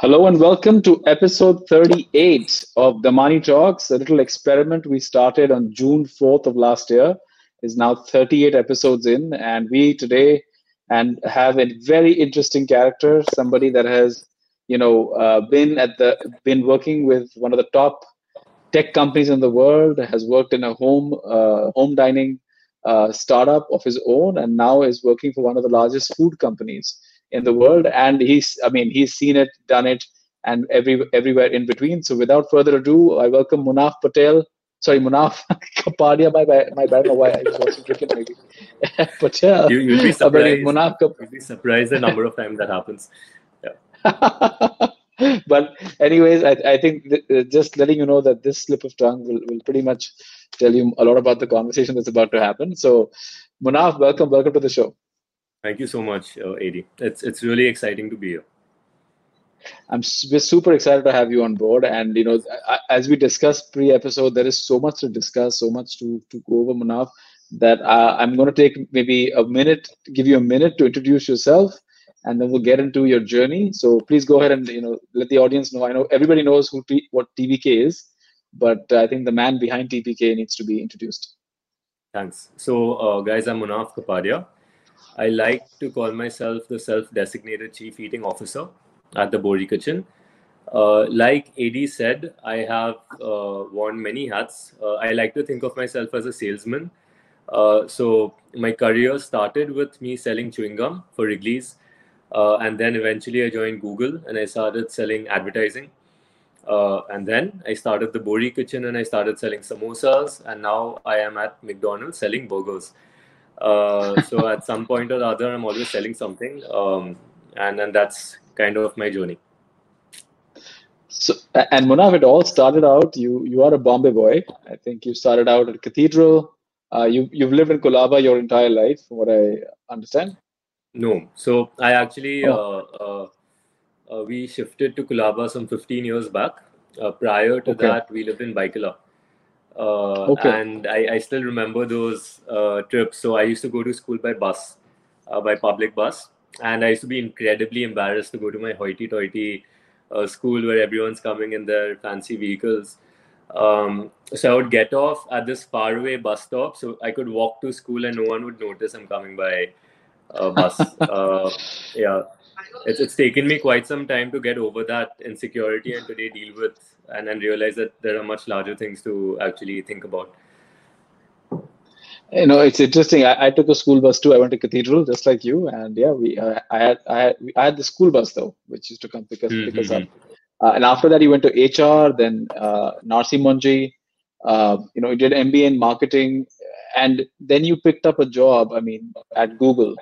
Hello and welcome to episode 38 of the Money Talks, a little experiment we started on June 4th of last year. Is now 38 episodes in, and we today and have a very interesting character, somebody that has, you know, uh, been at the been working with one of the top tech companies in the world, has worked in a home uh, home dining uh, startup of his own, and now is working for one of the largest food companies in the world and he's i mean he's seen it done it and every everywhere in between. So without further ado i welcome munaf patel. Sorry munaf kapadia. My bad my bad. Why i was also drinking maybe. Patel. You, you'd be surprised. Munaf you'd be surprised the number of times that happens. Yeah. but anyways I, I think th- uh, just letting you know that this slip of tongue will, will pretty much tell you a lot about the conversation that's about to happen. So munaf welcome welcome to the show Thank you so much, uh, AD. It's it's really exciting to be here. I'm we're super excited to have you on board, and you know, as we discussed pre-episode, there is so much to discuss, so much to to go over, Munaf, that uh, I'm going to take maybe a minute, give you a minute to introduce yourself, and then we'll get into your journey. So please go ahead and you know let the audience know. I know everybody knows who T- what TBK is, but I think the man behind TBK needs to be introduced. Thanks. So, uh, guys, I'm Munaf Kapadia. I like to call myself the self-designated chief eating officer at the Bohri Kitchen. Uh, like AD said, I have uh, worn many hats. Uh, I like to think of myself as a salesman. Uh, so my career started with me selling chewing gum for Wrigley's, uh, and then eventually I joined Google and I started selling advertising. Uh, and then I started the Bohri Kitchen and I started selling samosas, and now I am at McDonald's selling burgers. Uh, so at some point or the other, I'm always selling something, um, and then that's kind of my journey. So and Munaf, it all started out. You you are a Bombay boy. I think you started out at Cathedral. Uh, you you've lived in Colaba your entire life, from what I understand. No, so I actually oh. uh, uh, we shifted to Colaba some 15 years back. prior to okay. that, we lived in Byculla. Uh, okay. And I, I, still remember those uh, trips. So I used to go to school by bus, uh, by public bus. And I used to be incredibly embarrassed to go to my hoity toity uh, school where everyone's coming in their fancy vehicles. Um, so I would get off at this faraway bus stop so I could walk to school and no one would notice I'm coming by a bus. Uh, yeah it's, it's taken me quite some time to get over that insecurity and today deal with and then realize that there are much larger things to actually think about. You know it's interesting. I, I, took a school bus too. I went to cathedral just like you. And yeah we uh, i had i had i had the school bus though which used to come because mm-hmm. because of uh, and after that you went to hr then uh, Narsee Monjee uh, you know you did mba in marketing. And then you picked up a job i mean at google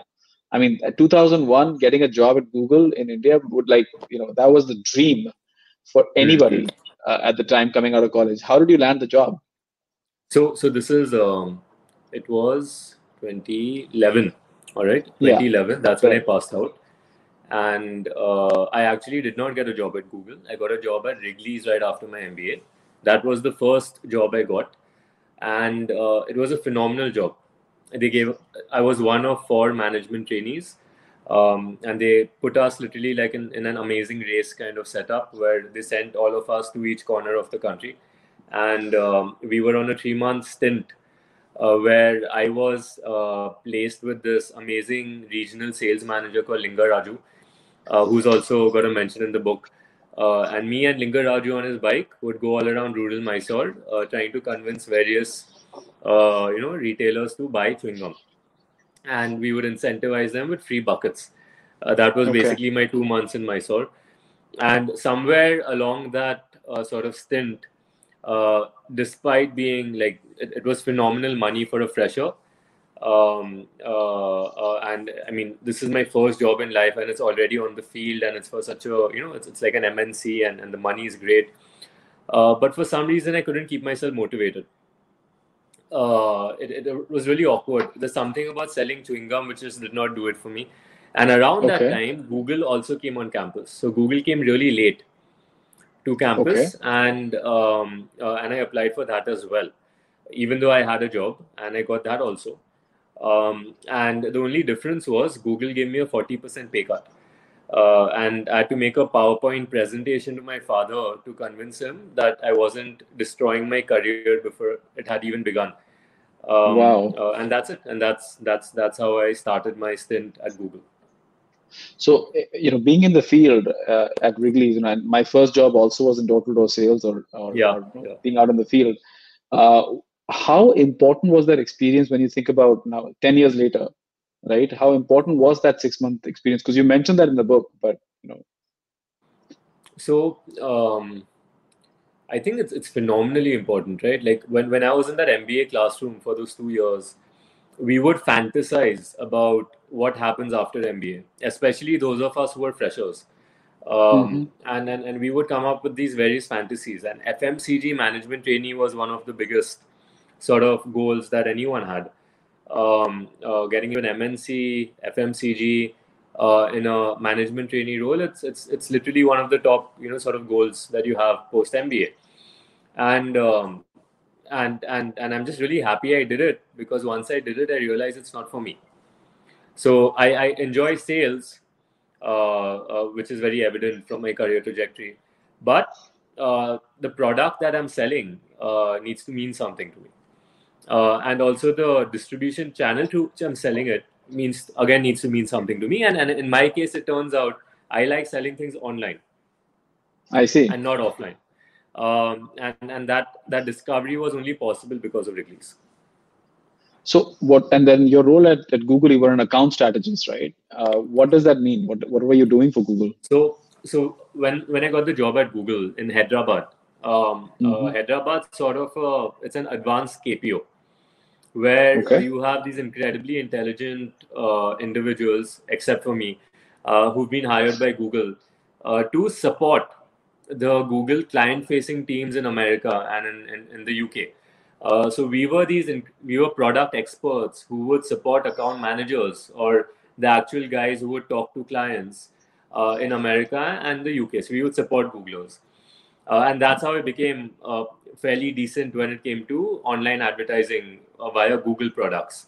I mean, 2001, getting a job at Google in India would like, you know, that was the dream for anybody mm-hmm. uh, at the time coming out of college. How did you land the job? So, so this is, um, it was 2011, all right? 2011, yeah. that's when I passed out. And uh, I actually did not get a job at Google. I got a job at Wrigley's right after my MBA. That was the first job I got. And uh, it was a phenomenal job they gave i was one of four management trainees um, and they put us literally like in, in an amazing race kind of setup where they sent all of us to each corner of the country. And um, we were on a three month stint uh, where i was uh, placed with this amazing regional sales manager called linga raju uh, who's also got a mention in the book. Uh, and me and linga raju on his bike would go all around rural mysore uh, trying to convince various uh, you know retailers to buy chewing gum, and we would incentivize them with free buckets. Uh, that was okay. basically my two months in Mysore, and somewhere along that uh, sort of stint, uh, despite being like it, it, was phenomenal money for a fresher. Um, uh, uh, and I mean, this is my first job in life, and it's already on the field, and it's for such a you know, it's, it's like an MNC, and, and the money is great. but for some reason, I couldn't keep myself motivated uh, it, it, was really awkward. There's something about selling chewing gum which just did not do it for me. And around okay. that time, Google also came on campus. So Google came really late to campus, okay. and um, uh, and I applied for that as well, even though I had a job and I got that also. Um, and the only difference was Google gave me a 40% pay cut. Uh, and I had to make a PowerPoint presentation to my father to convince him that I wasn't destroying my career before it had even begun. Um, wow! Uh, and that's it. And that's that's that's how I started my stint at Google. So eh, you know, being in the field uh, at Wrigley's, you know, and my first job also was in door-to-door sales or, or, yeah, or yeah. being out in the field. Uh, how important was that experience when you think about now, ten years later? Right? How important was that six month experience? Because you mentioned that in the book, but you know. So um, I think it's it's phenomenally important, right? Like when when I was in that MBA classroom for those two years, we would fantasize about what happens after MBA, especially those of us who are freshers. Um, mm-hmm. and, and and we would come up with these various fantasies. And FMCG management trainee was one of the biggest sort of goals that anyone had um, uh, getting an MNC, FMCG uh, in a management trainee role, it's it's it's literally one of the top you know sort of goals that you have post MBA, and um, and and and I'm just really happy I did it because once I did it, I realized it's not for me. So I, I enjoy sales, uh, uh which is very evident from my career trajectory, but uh, the product that I'm selling uh, needs to mean something to me uh, and also the distribution channel to which I'm selling it means again needs to mean something to me. And, and in my case, it turns out I like selling things online. I see, and not offline. Um, and and that that discovery was only possible because of Wrigley's. So what? And then your role at, at Google, you were an account strategist, right? Uh, what does that mean? What what were you doing for Google? So so when when I got the job at Google in Hyderabad, um, uh, mm-hmm. uh, Hyderabad sort of uh, it's an advanced KPO where okay. you have these incredibly intelligent uh, individuals, except for me, uh, who've been hired by Google uh, to support the Google client-facing teams in America and in, in, in the UK. Uh, so we were these in, we were product experts who would support account managers or the actual guys who would talk to clients uh, in America and the UK. So we would support Googlers. Uh, and that's how it became uh, fairly decent when it came to online advertising uh, via Google products.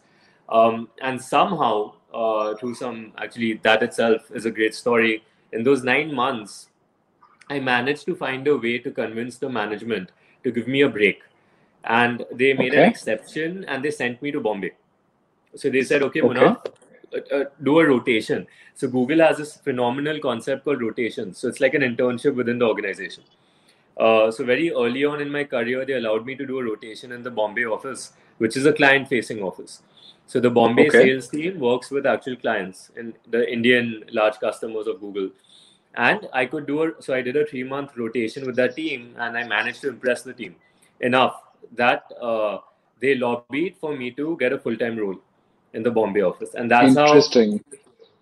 Um, and somehow, uh, through some actually, that itself is a great story. In those nine months, I managed to find a way to convince the management to give me a break. And they made okay. an exception and they sent me to Bombay. So they said, okay, Munaf, uh, uh, do a rotation. So Google has this phenomenal concept called rotation. So it's like an internship within the organization. Uh, so very early on in my career, they allowed me to do a rotation in the Bombay office, which is a client-facing office. So the Bombay okay. sales team works with actual clients and the Indian large customers of Google. And I could do a so I did a three month rotation with that team, and I managed to impress the team enough that uh, they lobbied for me to get a full time role in the Bombay office, and that's how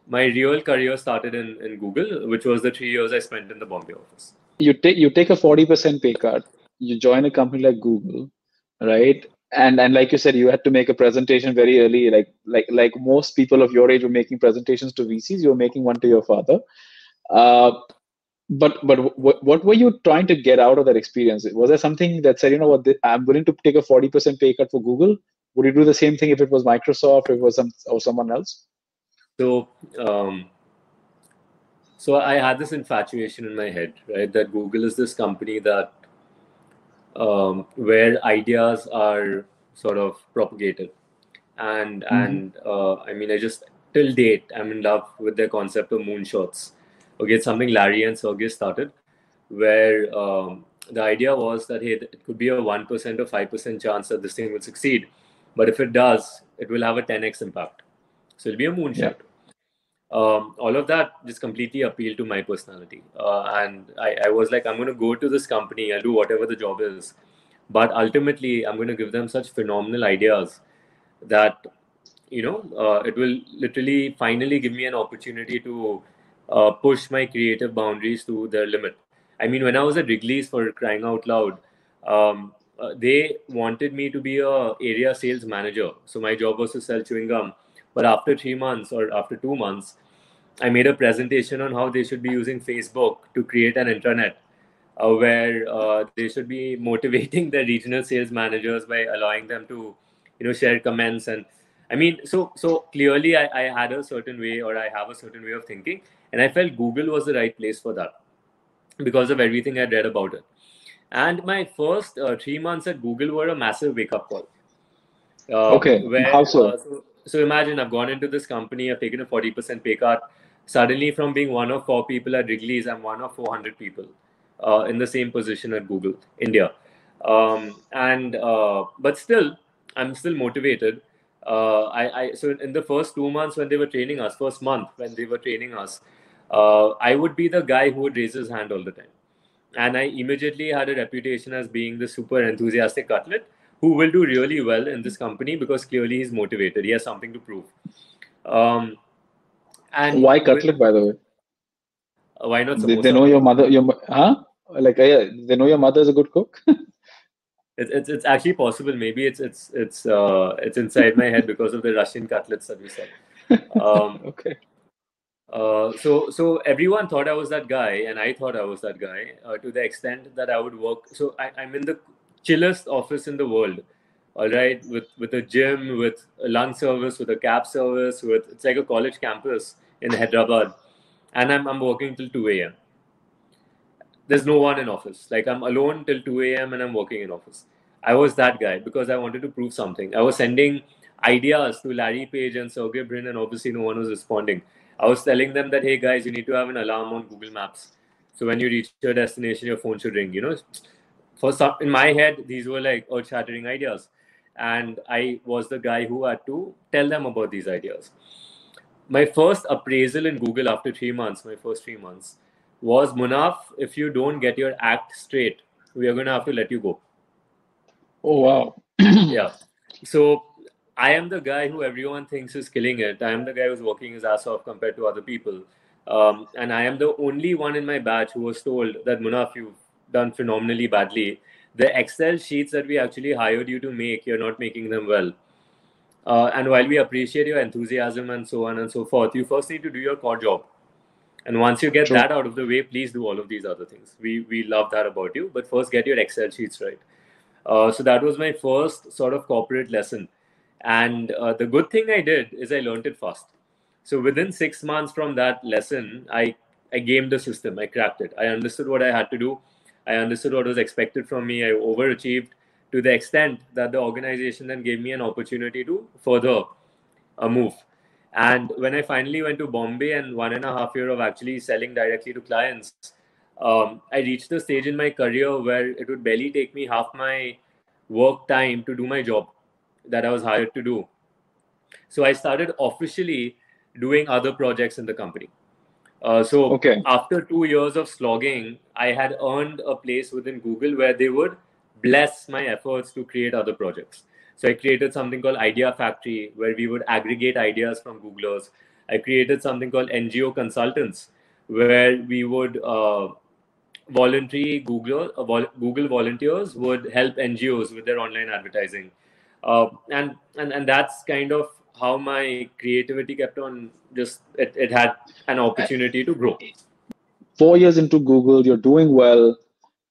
my real career started in, in Google, which was the three years I spent in the Bombay office you take you take a 40% pay cut you join a company like google right? And and like you said you had to make a presentation very early like like like most people of your age were making presentations to vcs you were making one to your father. Uh, but but what, what were you trying to get out of that experience? Was there something that said you know what i'm willing to take a 40% pay cut for google? Would you do the same thing if it was microsoft if it was some or someone else? So um, so I had this infatuation in my head, right? That Google is this company that um, where ideas are sort of propagated, and mm-hmm. and uh, I mean, I just till date I'm in love with their concept of moonshots. Okay, it's something Larry and Sergey started, where um, the idea was that hey, it could be a one percent or five percent chance that this thing will succeed, but if it does, it will have a 10x impact. So it'll be a moonshot. Yeah um, all of that just completely appealed to my personality. Uh, and I, I, was like, I'm going to go to this company, I'll do whatever the job is. But ultimately, I'm going to give them such phenomenal ideas that, you know, uh, it will literally finally give me an opportunity to uh, push my creative boundaries to their limit. I mean, when I was at Wrigley's for crying out loud, um, uh, they wanted me to be a area sales manager. So my job was to sell chewing gum but after three months or after two months, I made a presentation on how they should be using Facebook to create an intranet uh, where uh, they should be motivating their regional sales managers by allowing them to, you know, share comments and I mean, so so clearly I, I had a certain way or I have a certain way of thinking, and I felt Google was the right place for that because of everything I'd read about it. And my first uh, three months at Google were a massive wake up call. Uh, okay, where, how so? Uh, so? So imagine I've gone into this company, I've taken a 40% pay cut. Suddenly, from being one of four people at Wrigley's, I'm one of 400 people uh, in the same position at Google India. Um, and uh, but still, I'm still motivated. Uh, I, I so in the first two months when they were training us, first month when they were training us, uh, I would be the guy who would raise his hand all the time. And I immediately had a reputation as being the super enthusiastic cutlet who will do really well in this company because clearly he's motivated. He has something to prove. Um, and why cutlet, by the way? Uh, why not? They, they, know your mother. Your huh? Like uh, they know your mother is a good cook. it's, it's it's actually possible. Maybe it's it's it's uh, it's inside my head because of the Russian cutlets that we said. Um, okay. Uh, so so everyone thought I was that guy, and I thought I was that guy uh, to the extent that I would work. So I, I'm in the chillest office in the world. All right, with with a gym, with a lunch service, with a cab service, with it's like a college campus in Hyderabad, and I'm I'm working till two a.m. There's no one in office. Like I'm alone till two a.m. and I'm working in office. I was that guy because I wanted to prove something. I was sending ideas to Larry Page and Sergey Brin, and obviously no one was responding. I was telling them that, hey guys, you need to have an alarm on Google Maps. So when you reach your destination, your phone should ring. You know, for some in my head, these were like earth-shattering ideas, and I was the guy who had to tell them about these ideas. My first appraisal in Google after three months, my first three months, was Munaf. If you don't get your act straight, we are going to have to let you go. Oh wow! yeah. So I am the guy who everyone thinks is killing it. I am the guy who's working his ass off compared to other people. Um, and I am the only one in my batch who was told that Munaf, you've done phenomenally badly. The Excel sheets that we actually hired you to make, you're not making them well. Uh, and while we appreciate your enthusiasm and so on and so forth, you first need to do your core job. And once you get True. that out of the way, please do all of these other things. We we love that about you, but first get your Excel sheets right. Uh, so that was my first sort of corporate lesson and uh, the good thing I did is I learned it fast. So within six months from that lesson, I I gamed the system. I cracked it. I understood what I had to do. I understood what was expected from me. I overachieved to the extent that the organization then gave me an opportunity to further a uh, move. And when I finally went to Bombay and one and a half year of actually selling directly to clients, um, I reached the stage in my career where it would barely take me half my work time to do my job that I was hired to do. So I started officially doing other projects in the company. Uh, so okay. after two years of slogging, I had earned a place within Google where they would bless my efforts to create other projects. So I created something called Idea Factory, where we would aggregate ideas from Googlers. I created something called NGO Consultants, where we would uh, voluntary Google uh, vol- Google volunteers would help NGOs with their online advertising uh, and and and that's kind of how my creativity kept on just it, it had an opportunity to grow. Four years into google you're doing well.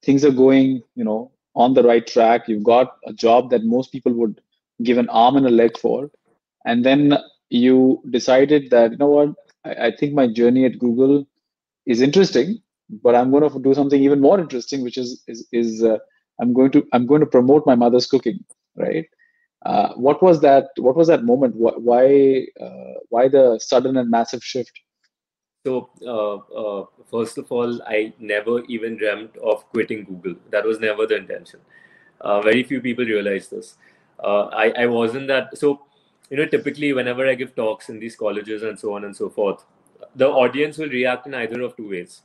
Things are going you know on the right track. You've got a job that most people would give an arm and a leg for. And then you decided that you know what i, I think my journey at google is interesting but i'm going to do something even more interesting which is is, is uh, i'm going to i'm going to promote my mother's cooking right uh, what was that? What was that moment? Why uh, why the sudden and massive shift? So uh, uh, first of all, I never even dreamt of quitting Google. That was never the intention. Uh, very few people realize this. I I wasn't that so. You know, typically whenever I give talks in these colleges and so on and so forth, the audience will react in either of two ways.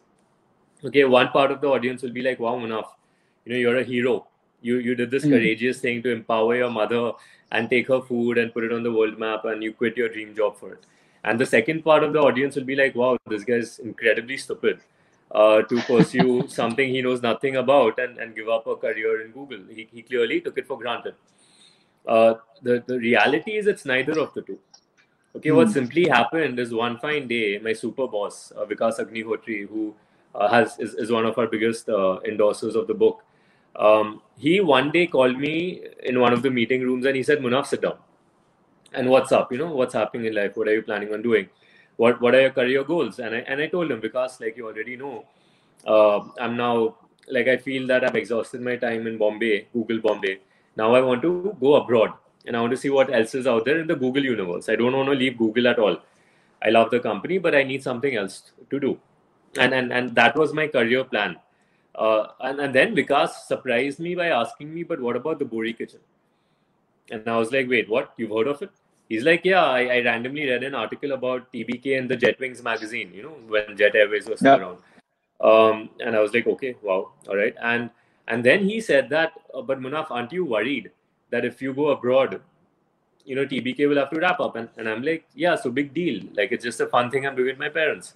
Okay, one part of the audience will be like, "Wow, Munaf, you know, you're a hero you you did this mm. courageous thing to empower your mother and take her food and put it on the world map and you quit your dream job for it and the second part of the audience will be like wow this guy is incredibly stupid uh, to pursue something he knows nothing about and, and give up a career in google he, he clearly took it for granted uh, the, the reality is it's neither of the two okay mm. what hmm. simply happened is one fine day my super boss uh, vikas agnihotri who uh, has is, is one of our biggest uh, endorsers of the book um, he one day called me in one of the meeting rooms and he said, Munaf, sit down. And what's up? You know, what's happening in life? What are you planning on doing? what what are your career goals and i and i told him because like you already know uh, i'm now like i feel that i've exhausted my time in bombay google bombay now i want to go abroad and i want to see what else is out there in the google universe i don't want to leave google at all i love the company but i need something else to do and and, and that was my career plan uh, and, and then Vikas surprised me by asking me, but what about the Bohri kitchen? And I was like, wait, what? You've heard of it? He's like, yeah, I, I randomly read an article about TBK in the Jetwings magazine, you know, when Jet Airways was yeah. around. Um, and I was like, okay, wow, all right. And and then he said that, uh, but Munaf, aren't you worried that if you go abroad, you know, TBK will have to wrap up? And, and I'm like, yeah, so big deal. Like, it's just a fun thing I'm doing with my parents.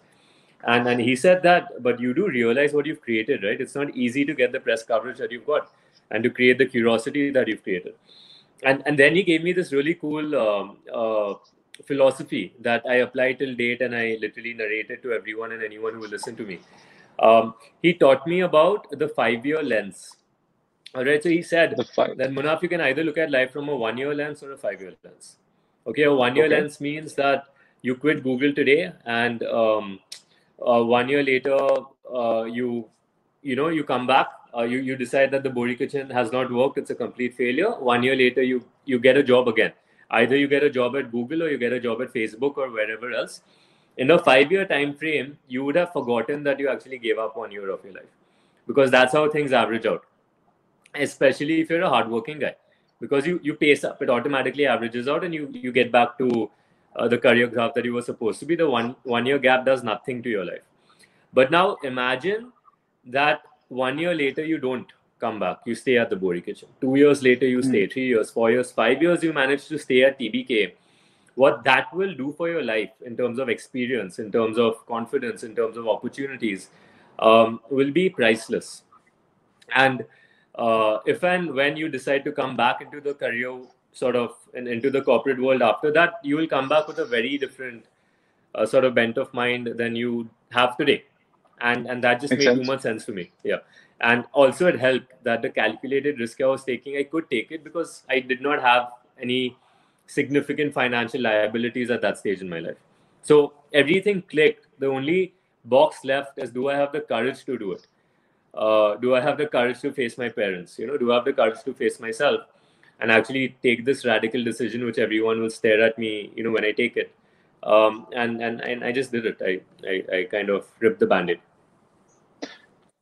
And and he said that, but you do realize what you've created, right? It's not easy to get the press coverage that you've got and to create the curiosity that you've created and and then he gave me this really cool um, uh, philosophy that I apply till date, and I literally narrated to everyone and anyone who will listen to me. Um, he taught me about the five-year lens. All right, so he said that Munaf, you can either look at life from a one-year lens or a five-year lens. Okay, a one-year okay. lens means that you quit Google today, and um, uh, one year later, uh, you you know you come back uh, you you decide that the Bohri kitchen has not worked, it's a complete failure. One year later, you you get a job again. Either you get a job at Google or you get a job at Facebook or wherever else. In a five-year time frame, you would have forgotten that you actually gave up one year of your life, because that's how things average out. Especially if you're a hardworking guy, because you you pace up, it automatically averages out, and you you get back to uh, the career graph that you were supposed to be. The one one year gap does nothing to your life. But now imagine that one year later you don't come back you stay at the Bohri kitchen two years later you stay mm. three years four years five years you manage to stay at tbk what that will do for your life in terms of experience in terms of confidence in terms of opportunities um, will be priceless and uh, if and when you decide to come back into the career sort of and into the corporate world after that you will come back with a very different uh, sort of bent of mind than you have today. And and that just Makes made sense. too much sense to me. Yeah. And also it helped that the calculated risk i was taking i could take it because i did not have any significant financial liabilities at that stage in my life. So everything clicked. The only box left is do i have the courage to do it? Uh, do i have the courage to face my parents? You know do i have the courage to face myself and actually take this radical decision which everyone will stare at me you know when i take it um, and, and and I just did it. I, I, I kind of ripped the band-aid.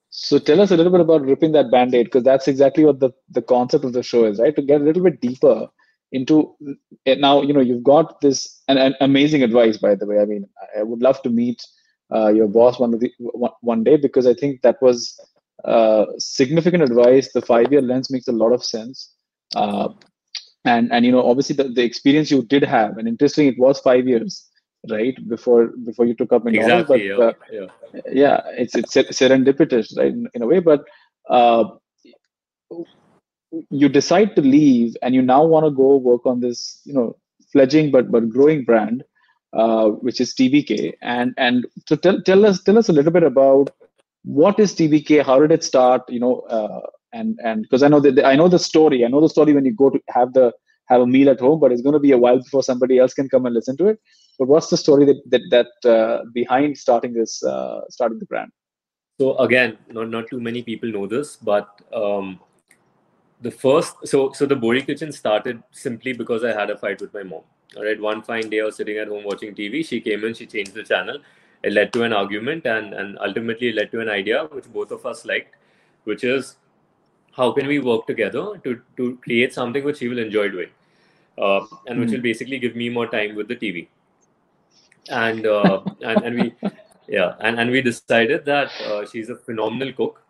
So tell us a little bit about ripping that band-aid because that's exactly what the, the concept of the show is, right? To get a little bit deeper into it. Now, you know, you've got this and, and amazing advice, by the way. I mean, I would love to meet uh, your boss one, of the, one, one day because I think that was uh, significant advice. The five-year lens makes a lot of sense. Uh, and and you know obviously the, the experience you did have and interesting it was five years right before before you took up in exactly, but, uh, yeah, yeah. yeah it's it's serendipitous right in, in a way but uh, you decide to leave and you now want to go work on this you know fledging but but growing brand uh, which is tbk and and to tell, tell us tell us a little bit about what is tbk how did it start you know uh, and and because I know that I know the story. I know the story when you go to have the have a meal at home, but it's going to be a while before somebody else can come and listen to it. But what's the story that that, that uh, behind starting this uh, starting the brand? So again, not not too many people know this, but um, the first so so the Bohri Kitchen started simply because I had a fight with my mom. All right, one fine day I was sitting at home watching TV. She came in, she changed the channel. It led to an argument, and and ultimately led to an idea which both of us liked, which is how can we work together to, to create something which he will enjoy doing uh, and which mm. will basically give me more time with the tv and uh, and, and we yeah and, and we decided that uh, she's a phenomenal cook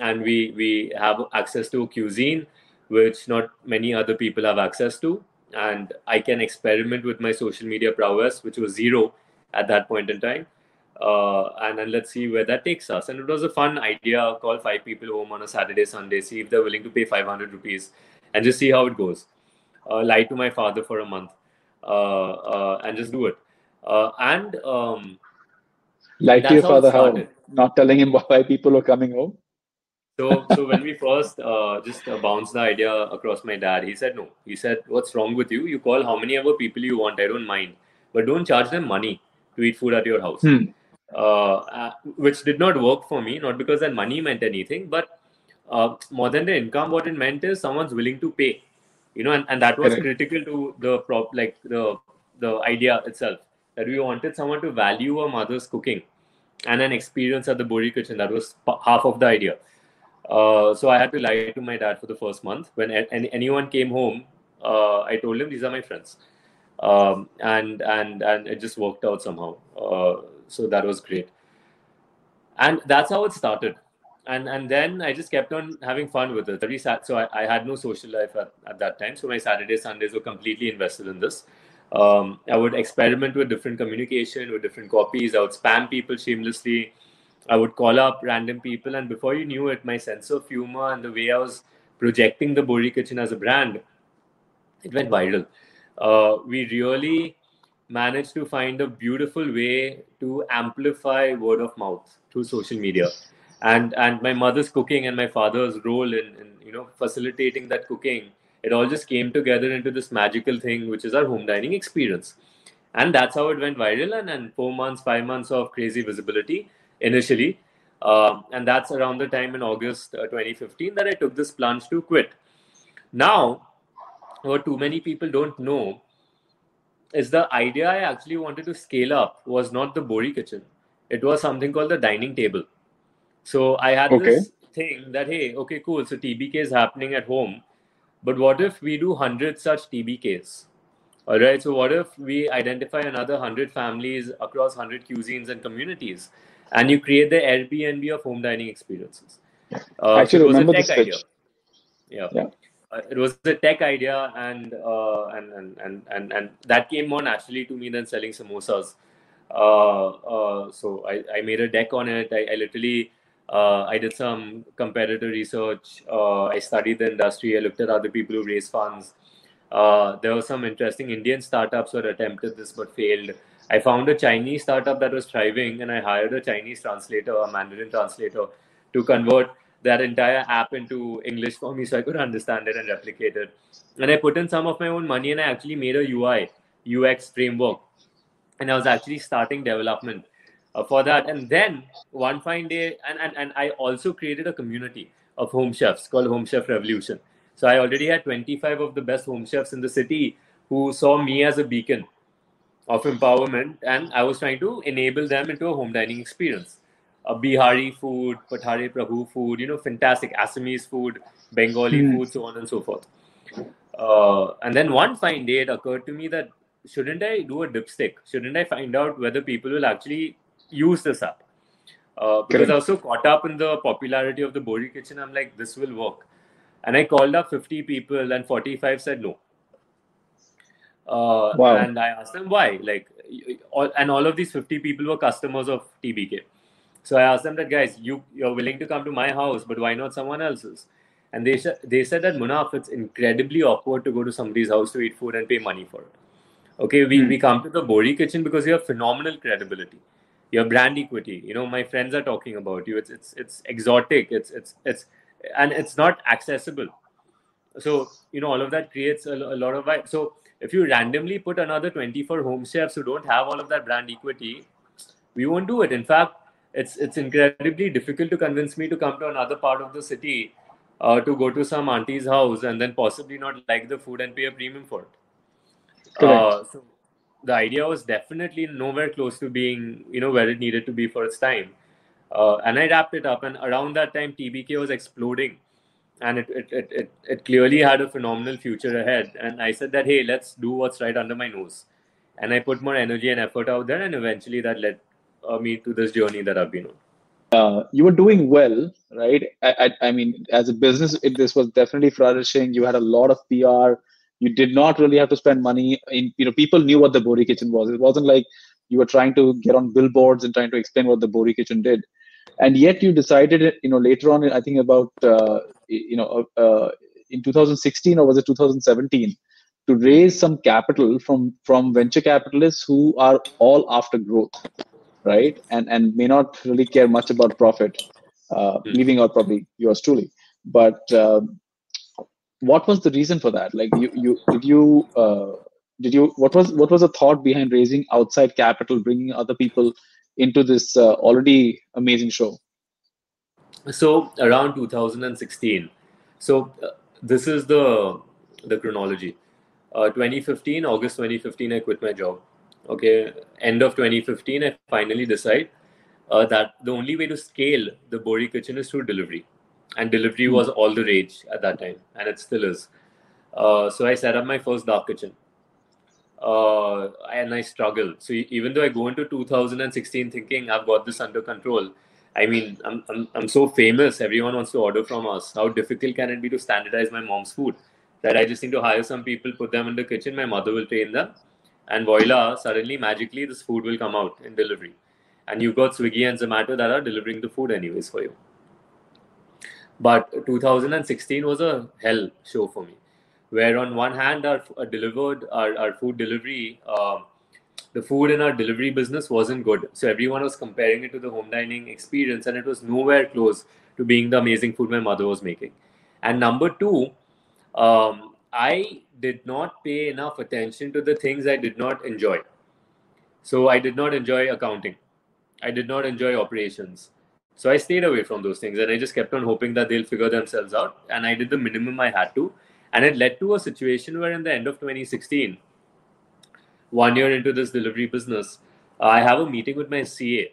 and we we have access to cuisine which not many other people have access to. And i can experiment with my social media prowess which was zero at that point in time uh, and then let's see where that takes us. And it was a fun idea. Call five people home on a Saturday, Sunday, see if they're willing to pay 500 rupees, and just see how it goes. Uh, lie to my father for a month, uh, uh and just do it. Uh, and um, lie to your father how? Not telling him why people are coming home. So, so when we first uh, just bounced the idea across my dad, he said no. He said, "What's wrong with you? You call how many ever people you want. I don't mind, but don't charge them money." to eat food at your house. Hmm. Uh, uh, which did not work for me, not because that money meant anything, but uh, more than the income, what it meant is someone's willing to pay, you know, and, and that was Correct. critical to the prop, like the the idea itself that we wanted someone to value a mother's cooking and an experience at the Bohri kitchen. That was p- half of the idea. Uh, so I had to lie to my dad for the first month. When a- any, anyone came home, uh, I told him these are my friends, um, and and and it just worked out somehow. Uh, so that was great, and that's how it started. And and then I just kept on having fun with it. Every sat, so I, I had no social life at, at that time. So my Saturdays, Sundays were completely invested in this. Um, I would experiment with different communication, with different copies. I would spam people shamelessly. I would call up random people, and before you knew it, my sense of humor and the way I was projecting the bohri Kitchen as a brand, it went viral. Uh, we really managed to find a beautiful way to amplify word of mouth through social media, and and my mother's cooking and my father's role in, in you know facilitating that cooking. It all just came together into this magical thing, which is our home dining experience, and that's how it went viral. And and four months, five months of crazy visibility initially. Um, and that's around the time in August uh, 2015 that I took this plunge to quit. Now, what too many people don't know is the idea I actually wanted to scale up was not the Bohri kitchen. It was something called the dining table. So I had Okay. this thing that, hey, okay, cool. So TBK is happening at home. But what if we do 100 such TBKs? All right. So what if we identify another 100 families across 100 cuisines and communities and you create the Airbnb of home dining experiences? Uh, I actually it was a remember this idea. Yeah. Yeah. Uh, it was a tech idea, and, uh, and, and and and and that came more naturally to me than selling samosas. Uh, uh, so I, I made a deck on it. I, I literally uh, I did some competitor research. I studied the industry. I looked at other people who raise funds. There were some interesting Indian startups that attempted this but failed. I found a Chinese startup that was thriving, and I hired a Chinese translator, a Mandarin translator, to convert that entire app into English for me so I could understand it and replicate it. And I put in some of my own money and I actually made a UI, UX framework. And I was actually starting development uh, for that. And then one fine day, and, and, and I also created a community of home chefs called Home Chef Revolution. So I already had 25 of the best home chefs in the city who saw me as a beacon of empowerment. And I was trying to enable them into a home dining experience uh, Bihari food, Pathare Prabhu food, you know, fantastic Assamese food, Bengali Hmm. food, so on and so forth. Uh, and then one fine day, it occurred to me that shouldn't I do a dipstick? Shouldn't I find out whether people will actually use this app? Uh, because Correct. I was so caught up in the popularity of the Bohri kitchen, I'm like, this will work. And I called up 50 people, and 45 said no. Uh, Wow. And I asked them why. Like, all, and all of these 50 people were customers of TBK. So I asked them that, guys, you you're willing to come to my house, but why not someone else's? And they said they said that Munaf, it's incredibly awkward to go to somebody's house to eat food and pay money for it. Okay, we, Hmm. we come to the Bohri kitchen because you have phenomenal credibility. Your brand equity. You know, my friends are talking about you. It's it's it's exotic. It's it's it's and it's not accessible. So you know, all of that creates a, a lot of vibe. So if you randomly put another 24 home chefs who don't have all of that brand equity, we won't do it. In fact, it's it's incredibly difficult to convince me to come to another part of the city uh, to go to some auntie's house and then possibly not like the food and pay a premium for it. Uh, so the idea was definitely nowhere close to being you know where it needed to be for its time. Uh, and I wrapped it up, and around that time, TBK was exploding, and it it, it, it it clearly had a phenomenal future ahead. And I said that hey, let's do what's right under my nose, and I put more energy and effort out there, and eventually that led uh, me to this journey that I've been on. uh, you were doing well, right? I, I, I mean, as a business, it, this was definitely flourishing. You had a lot of PR. You did not really have to spend money. In you know, people knew what the Bohri Kitchen was. It wasn't like you were trying to get on billboards and trying to explain what the Bohri Kitchen did. And yet, you decided, you know, later on, I think about, uh, you know, uh, in 2016 or was it 2017, to raise some capital from from venture capitalists who are all after growth right? And and may not really care much about profit, uh, Hmm. leaving out probably yours truly. But um, what was the reason for that? Like you you did you uh, did you what was what was the thought behind raising outside capital bringing other people into this uh, already amazing show so around 2016 so uh, this is the the chronology uh, 2015 august 2015 i quit my job okay end of 2015 i finally decide uh, that the only way to scale the bohri kitchen is through delivery and delivery was all the rage at that time and it still is uh, so i set up my first dark kitchen uh, and I struggle. So even though I go into 2016 thinking I've got this under control, I mean, I'm, I'm, I'm so famous. Everyone wants to order from us. How difficult can it be to standardize my mom's food? That I just need to hire some people, put them in the kitchen. My mother will train them, and voila! Suddenly, magically, this food will come out in delivery. And you've got Swiggy and Zomato that are delivering the food anyways for you. But 2016 was a hell show for me where on one hand our, our delivered our, our food delivery uh, the food in our delivery business wasn't good so everyone was comparing it to the home dining experience and it was nowhere close to being the amazing food my mother was making and number two um, i did not pay enough attention to the things i did not enjoy. So i did not enjoy accounting. I did not enjoy operations. So i stayed away from those things and i just kept on hoping that they'll figure themselves out. And i did the minimum i had to. And it led to a situation where, in the end of 2016, one year into this delivery business, I have a meeting with my CA,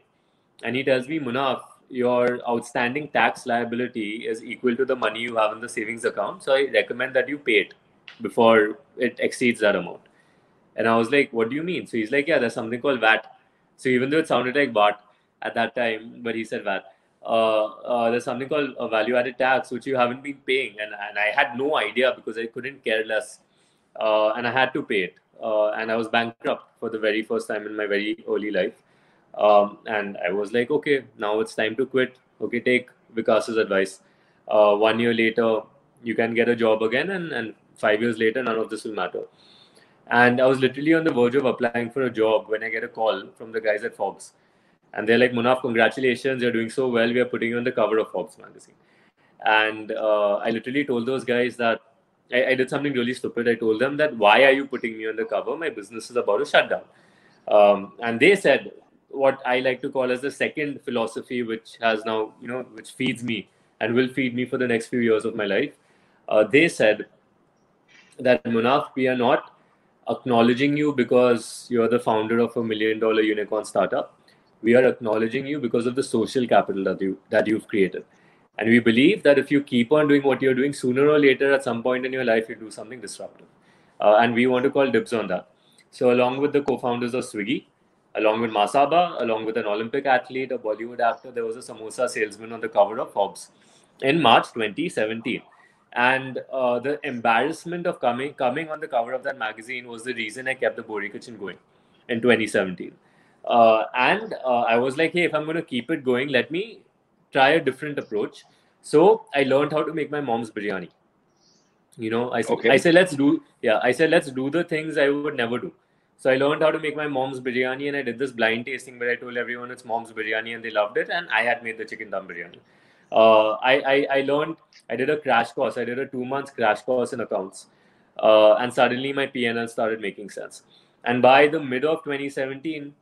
and he tells me, Munaf, your outstanding tax liability is equal to the money you have in the savings account. So I recommend that you pay it before it exceeds that amount. And I was like, What do you mean? So he's like, Yeah, there's something called VAT. So even though it sounded like VAT at that time, but he said VAT. Uh, uh, there's something called a value added tax which you haven't been paying. And, and i had no idea because i couldn't care less. Uh, and i had to pay it. Uh, and i was bankrupt for the very first time in my very early life. Um, and i was like okay now it's time to quit. Okay take vikas's advice. Uh, one year later you can get a job again and, and five years later none of this will matter and i was literally on the verge of applying for a job when i get a call from the guys at forbes and they're like, Munaf, congratulations, you're doing so well. We are putting you on the cover of Forbes magazine. And uh, I literally told those guys that I, I, did something really stupid. I told them that why are you putting me on the cover? My business is about to shut down. Um, and they said what I like to call as the second philosophy, which has now, you know, which feeds me and will feed me for the next few years of my life. Uh, they said that Munaf, we are not acknowledging you because you're the founder of a million dollar unicorn startup. We are acknowledging you because of the social capital that you that you've created. And we believe that if you keep on doing what you're doing sooner or later at some point in your life you do something disruptive. Uh, and we want to call dibs on that. So along with the co-founders of swiggy along with masaba along with an olympic athlete a bollywood actor there was a samosa salesman on the cover of forbes in march 2017 and uh, the embarrassment of coming coming on the cover of that magazine was the reason i kept the bohri kitchen going in 2017 uh, and uh, I was like, hey, if I'm going to keep it going, let me try a different approach. So I learned how to make my mom's biryani. You know, I said, okay. I said, let's do, yeah, I said, let's do the things I would never do. So I learned how to make my mom's biryani and I did this blind tasting where I told everyone it's mom's biryani and they loved it. And I had made the chicken dum biryani. Uh, I, I, I learned, I did a crash course. I did a two months crash course in accounts. Uh, and suddenly my PNL started making sense. And by the mid of 2017,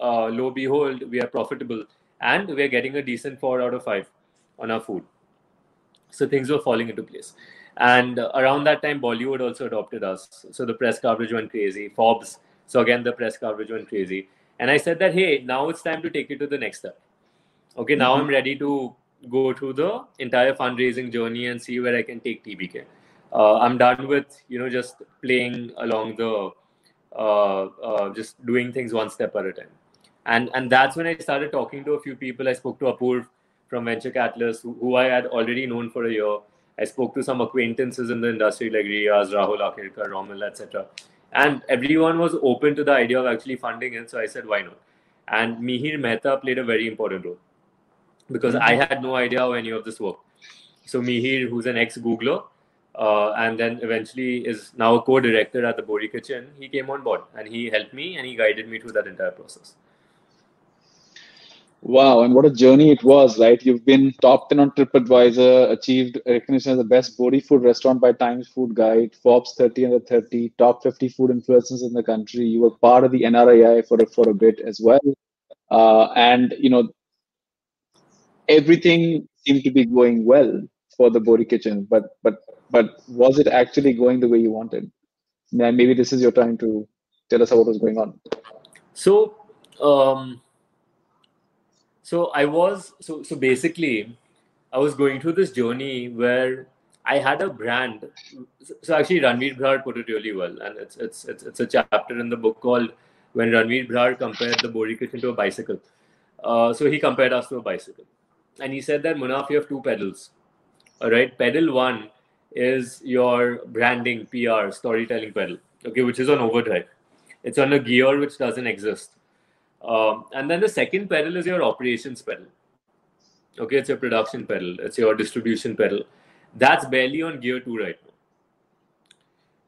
uh, lo behold, we are profitable and we are getting a decent four out of five on our food. So things were falling into place. And around that time, Bollywood also adopted us. So the press coverage went crazy. Forbes. So again, the press coverage went crazy. And I said that, hey, now it's time to take it to the next step. Okay, now mm-hmm. I'm ready to go through the entire fundraising journey and see where I can take TBK. Uh, I'm done with you know just playing along the uh, uh, just doing things one step at a time and and that's when I started talking to a few people. I spoke to Apurv from Venture Catalyst, who, who I had already known for a year. I spoke to some acquaintances in the industry like Riaz, Rahul Akerkar, Romil, etc. And everyone was open to the idea of actually funding it. So I said, why not? And Mihir Mehta played a very important role because. I had no idea how any of this worked. So Mihir, who's an ex-Googler, uh, and then eventually is now a co-director at the Bohri Kitchen, he came on board and he helped me and he guided me through that entire process. Wow, and what a journey it was, right? You've been top 10 on TripAdvisor, achieved recognition as the best Bohri food restaurant by Times Food Guide, Forbes 30 under 30, top 50 food influencers in the country. You were part of the NRAI for a, for a bit as well. Uh, and, you know, everything seemed to be going well for the Bohri kitchen, but, but, but was it actually going the way you wanted? Maybe this is your time to tell us what was going on. So, um, so I was so so basically, I was going through this journey where I had a brand. So actually, Ranveer Brar put it really well, and it's it's it's, it's a chapter in the book called "When Ranveer Brar Compared the Bohri Kitchen to a Bicycle." Uh, so he compared us to a bicycle, and he said that Munaf, you have two pedals. All right, pedal one is your branding, PR, storytelling pedal. Okay, which is on overdrive. It's on a gear which doesn't exist. Um, and then the second pedal is your operations pedal. Okay, it's your production pedal, it's your distribution pedal. That's barely on gear two right now.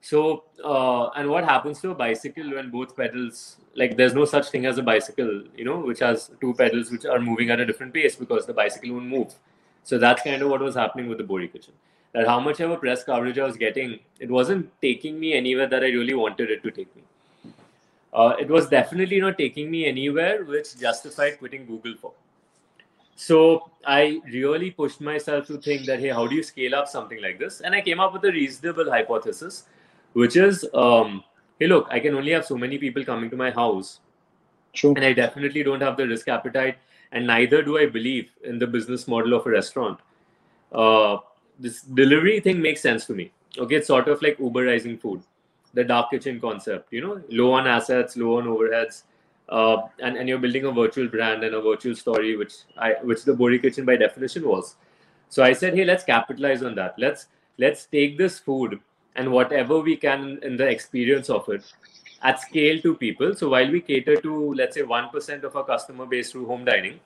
So, uh, and what happens to a bicycle when both pedals, like there's no such thing as a bicycle, you know, which has two pedals which are moving at a different pace because the bicycle won't move. So that's kind of what was happening with the Bohri kitchen. That how much ever press coverage I was getting, it wasn't taking me anywhere that I really wanted it to take me uh, it was definitely not taking me anywhere which justified quitting Google for. So I really pushed myself to think that, hey, how do you scale up something like this? And I came up with a reasonable hypothesis, which is, um, hey, look, I can only have so many people coming to my house. True. And I definitely don't have the risk appetite, and neither do I believe in the business model of a restaurant. Uh, this delivery thing makes sense to me. Okay, it's sort of like Uberizing food the dark kitchen concept you know low on assets low on overheads uh, and, and you're building a virtual brand and a virtual story which i which the bohri kitchen by definition was so i said hey let's capitalize on that let's let's take this food and whatever we can in the experience of it at scale to people so while we cater to let's say 1% of our customer base through home dining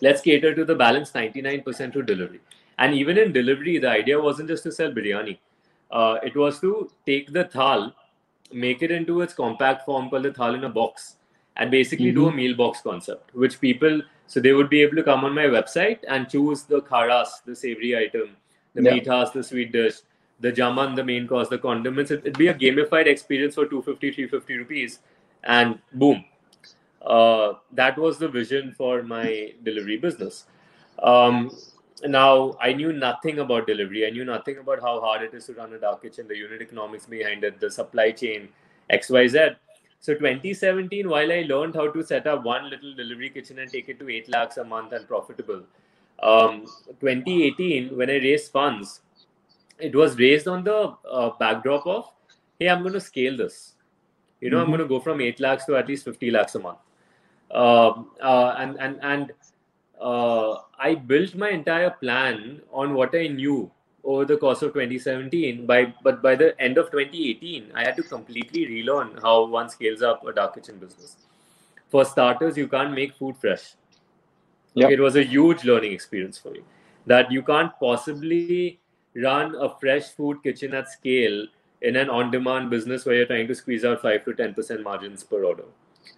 let's cater to the balance 99% through delivery and even in delivery the idea wasn't just to sell biryani uh, it was to take the thal, make it into its compact form called the thal in a box, and basically mm-hmm. do a mm-hmm. meal box concept, which people so they would be able to come on my website and choose the kharas, the savory item, the yeah. mithas, the sweet dish, the jaman, the main course, the condiments. It, would be a gamified experience for 250, 350 rupees, and boom. Uh, that was the vision for my delivery business. Um, now i knew nothing about delivery i knew nothing about how hard it is to run a dark kitchen the unit economics behind it the supply chain xyz so 2017 while i learned how to set up one little delivery kitchen and take it to 8 lakhs a month and profitable um, 2018 when i raised funds it was raised on the uh, backdrop of hey i'm going to scale this you know mm-hmm. i'm going to go from 8 lakhs to at least 50 lakhs a month uh, uh, and and and uh, I built my entire plan on what I knew over the course of 2017. By but by the end of 2018, I had to completely relearn how one scales up a dark kitchen business. For starters, you can't make food fresh. Yep. It was a huge learning experience for me. That you can't possibly run a fresh food kitchen at scale in an on-demand business where you're trying to squeeze out five to ten percent margins per order.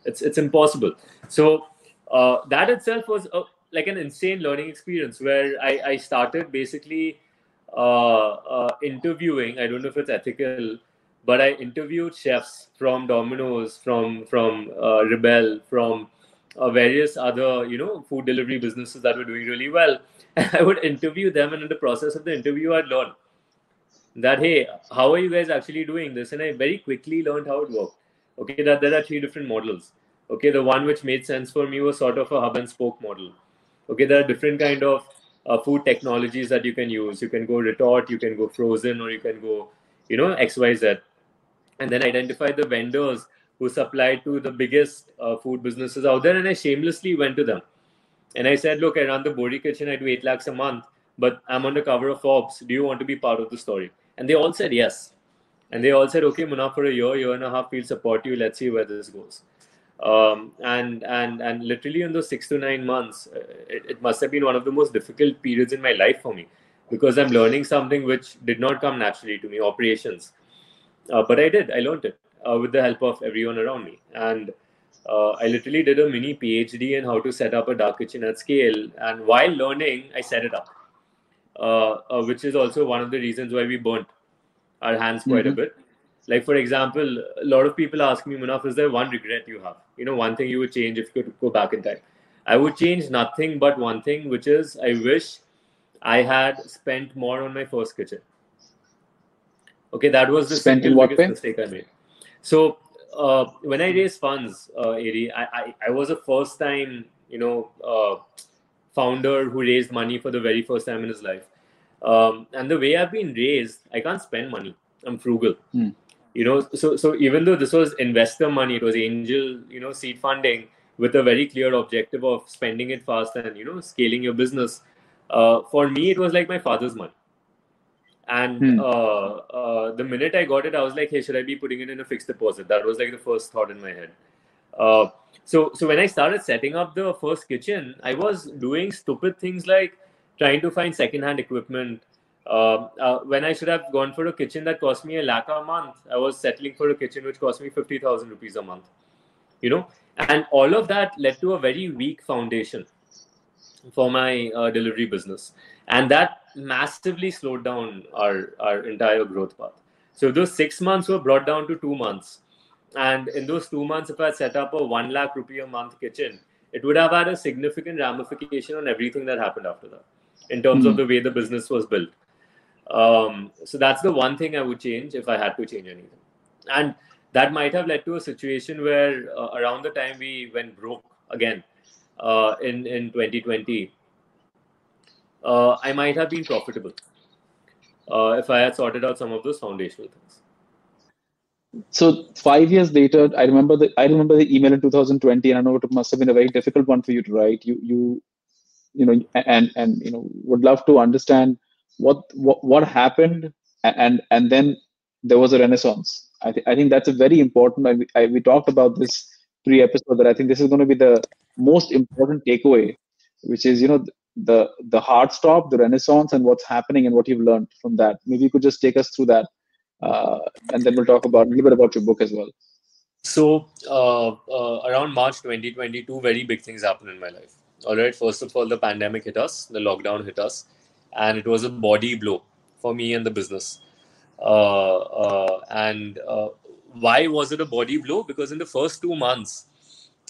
It's it's impossible. So uh, that itself was a, like an insane learning experience where I, I started basically uh, uh, interviewing. I don't know if it's ethical, but I interviewed chefs from Domino's, from from uh, Rebel, from uh, various other you know food delivery businesses that were doing really well. I would interview them, and in the process of the interview, I'd learn that hey, how are you guys actually doing this? And I very quickly learned how it worked. Okay, that there are three different models. Okay, the one which made sense for me was sort of a hub and spoke model okay there are different kind of uh, food technologies that you can use you can go retort you can go frozen or you can go you know xyz and then identify the vendors who supply to the biggest uh, food businesses out there and i shamelessly went to them. And i said look i run the bohri kitchen. I do 8 lakhs a month but i'm on the cover of forbes. Do you want to be part of the story? And they all said yes. And they all said okay Munaf, for a year year and a half we'll support you. Let's see where this goes. Um, and and and literally in those six to nine months, uh, it, it, must have been one of the most difficult periods in my life for me because I'm learning something which did not come naturally to me, operations. Uh, but I did. I learned it uh, with the help of everyone around me, and uh, I literally did a mini PhD in how to set up a dark kitchen at scale. And while learning, I set it up, uh, uh, which is also one of the reasons why we burnt our hands quite mm-hmm. a bit. Like, for example, a lot of people ask me, Munaf, is there one regret you have? You know, one thing you would change if you could go back in time? I would change nothing but one thing, which is I wish I had spent more on my first kitchen. Okay, that was the spent in what mistake I made. So uh, when I raised funds, uh, Ari, I, I, I was a first time, you know, uh, founder who raised money for the very first time in his life. Um, and the way I've been raised, I can't spend money. I'm frugal. Hmm. You know, so so even though this was investor money, it was angel, you know, seed funding with a very clear objective of spending it fast and you know scaling your business. Uh, for me, it was like my father's money. And hmm. uh, uh, the minute I got it, I was like, "Hey, should I be putting it in a fixed deposit?" That was like the first thought in my head. Uh, so, so when I started setting up the first kitchen, I was doing stupid things like trying to find secondhand equipment. Um, uh, when I should have gone for a kitchen that cost me a lakh a month, I was settling for a kitchen which cost me fifty thousand rupees a month. You know, and all of that led to a very weak foundation for my uh, delivery business and that massively slowed down our, our entire growth path. So those six months were brought down to two months. And in those two months, if I set up a one lakh rupee a month kitchen, it would have had a significant ramification on everything that happened after that in terms mm-hmm. of hmm. the way the business was built. Um, so that's the one thing I would change if I had to change anything. And that might have led to a situation where uh, around the time we went broke again uh, in, in 2020, uh, I might have been profitable uh, if I had sorted out some of those foundational things. So five years later, I remember the I remember the email in 2020, and I know it must have been a very difficult one for you to write. You you you know and and you know would love to understand what what, what happened and and then there was a renaissance. I think I think that's a very important. I, I, we talked about this pre-episode that I think this is going to be the most important takeaway, which is you know the the hard stop, the renaissance, and what's happening and what you've learned from that. Maybe you could just take us through that, uh, and then we'll talk about a little bit about your book as well. So uh, uh, around March 2022, very big things happened in my life. All right, first of all, the pandemic hit us, the lockdown hit us, and it was a body blow for me and the business. Uh, uh, and uh, why was it a body blow? Because in the first two months,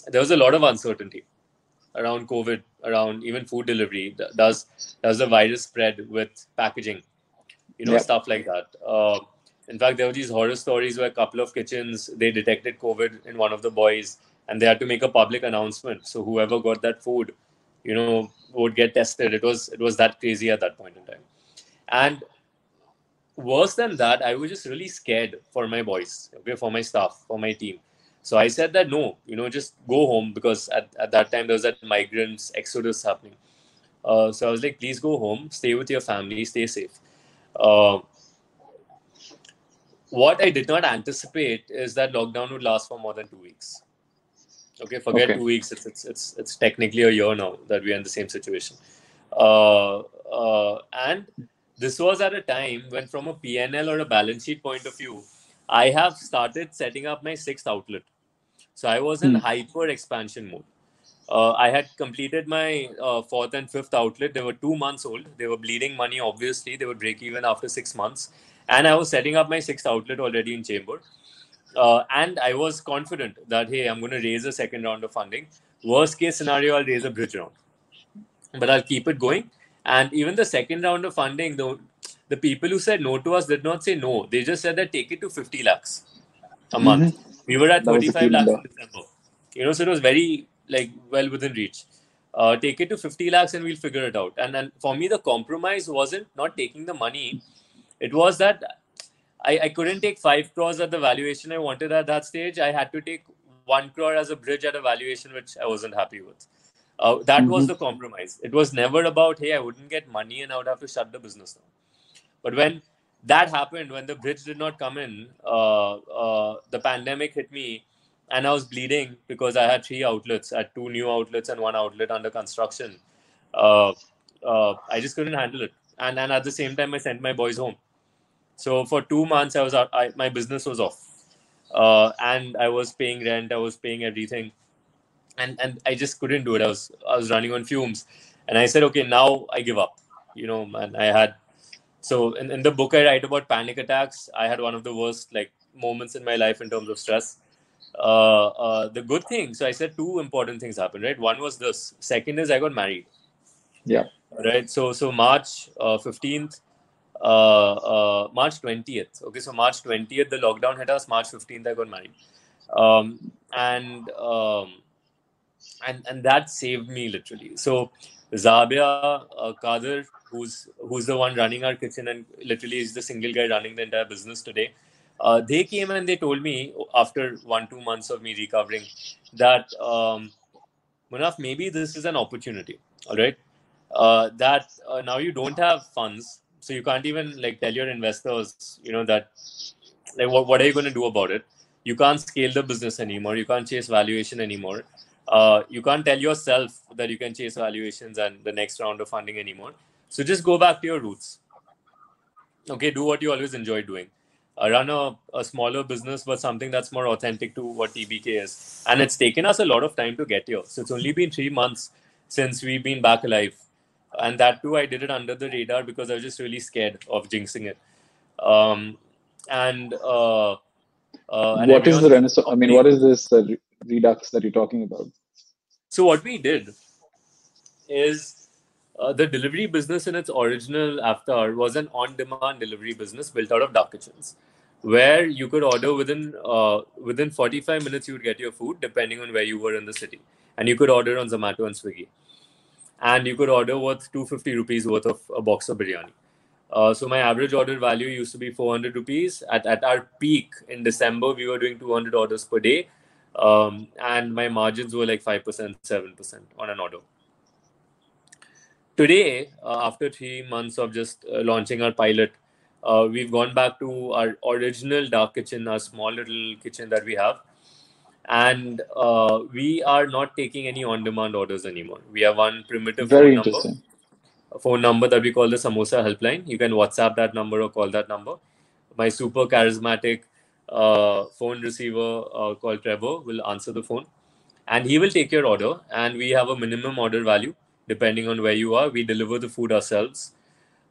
there was a lot of uncertainty around COVID, around even food delivery. Does does the virus spread with packaging? You know, yep. stuff like that. Uh, in fact, there were these horror stories where a couple of kitchens they detected COVID in one of the boys, and they had to make a public announcement. So whoever got that food, you know, would get tested. It was it was that crazy at that point in time, and worse than that, I was just really scared for my boys, okay, for my staff, for my team. So I said that no, you know, just go home because at, at that time there was that migrants exodus happening. Uh, so I was like, please go home, stay with your family, stay safe. Uh, what I did not anticipate is that lockdown would last for more than two weeks. Okay, forget okay. two weeks. It's, it's it's it's technically a year now that we're in the same situation. Uh, uh and this was at a time when, from a PNL or a balance sheet point of view, I have started setting up my sixth outlet. So I was in hmm. hyper expansion mode. Uh, I had completed my uh, fourth and fifth outlet. They were two months old. They were bleeding money, obviously. They would break even after six months. And I was setting up my sixth outlet already in Chembur. Uh, and I was confident that, hey, I'm going to raise a second round of funding. Worst case scenario, I'll raise a bridge round. But I'll keep it going. And even the second round of funding, the, the people who said no to us did not say no. They just said that take it to 50 lakhs a month. We were at 35 lakhs in December. You know, so it was very like well within reach. Uh, take it to 50 lakhs and we'll figure it out. And then for me, the compromise wasn't not taking the money. It was that I, I couldn't take five crores at the valuation I wanted at that stage. I had to take one crore as a bridge at a valuation which I wasn't happy with. Uh, that mm-hmm. was the compromise. It was never about, hey, I wouldn't get money and I would have to shut the business down. But when that happened when the bridge did not come in. Uh, uh, the pandemic hit me, and I was bleeding because I had three outlets, I had two new outlets and one outlet under construction. Uh, uh, I just couldn't handle it, and and at the same time, I sent my boys home. So for two months, I was out. I, my business was off, uh, and I was paying rent. I was paying everything. and and I just couldn't do it. I was I was running on fumes, and I said, okay, now I give up. You know, man, I had so in, in the book I write about panic attacks. I had one of the worst like moments in my life in terms of stress. Uh, uh, the good thing, so I said two important things happened, right? One was this. Second is I got married. Yeah. Right. So so March uh, fifteenth, uh, uh, March twentieth. Okay, so March twentieth, the lockdown hit us. March fifteenth, I got married, um, and um, and and that saved me literally. So Zabia uh, Kadir, who's who's the one running our kitchen and literally is the single guy running the entire business today. Uh, they came and they told me after one two months of me recovering that um, Munaf, maybe this is an opportunity. All right, uh, that uh, now you don't have funds, so you can't even like tell your investors, you know that like what what are you going to do about it? You can't scale the business anymore. You can't chase valuation anymore uh, you can't tell yourself that you can chase valuations and the next round of funding anymore. So just go back to your roots. Okay, do what you always enjoy doing. Uh, run a, a smaller business, but something that's more authentic to what TBK is. And it's taken us a lot of time to get here. So it's only been three months since we've been back alive. And that too, I did it under the radar because I was just really scared of jinxing it. Um, and uh, uh, and what is the renaissance? I mean, what is this uh, redux that you're talking about? So what we did is uh, the delivery business in its original avatar was an on-demand delivery business built out of dark kitchens, where you could order within uh, within 45 minutes you would get your food depending on where you were in the city, and you could order on Zomato and Swiggy, and you could order worth 250 rupees worth of a box of biryani. Uh, so my average order value used to be 400 rupees. At, at our peak in December, we were doing 200 orders per day. Um, and my margins were like 5%, 7% on an order. Today, uh, after three months of just uh, launching our pilot, uh, we've gone back to our original dark kitchen, our small little kitchen that we have. And uh, we are not taking any on demand orders anymore. We have one primitive Very interesting. number phone number that we call the Samosa helpline. You can WhatsApp that number or call that number. My super charismatic uh, phone receiver uh, called Trevor will answer the phone and he will take your order. And we have a minimum order value depending on where you are. We deliver the food ourselves.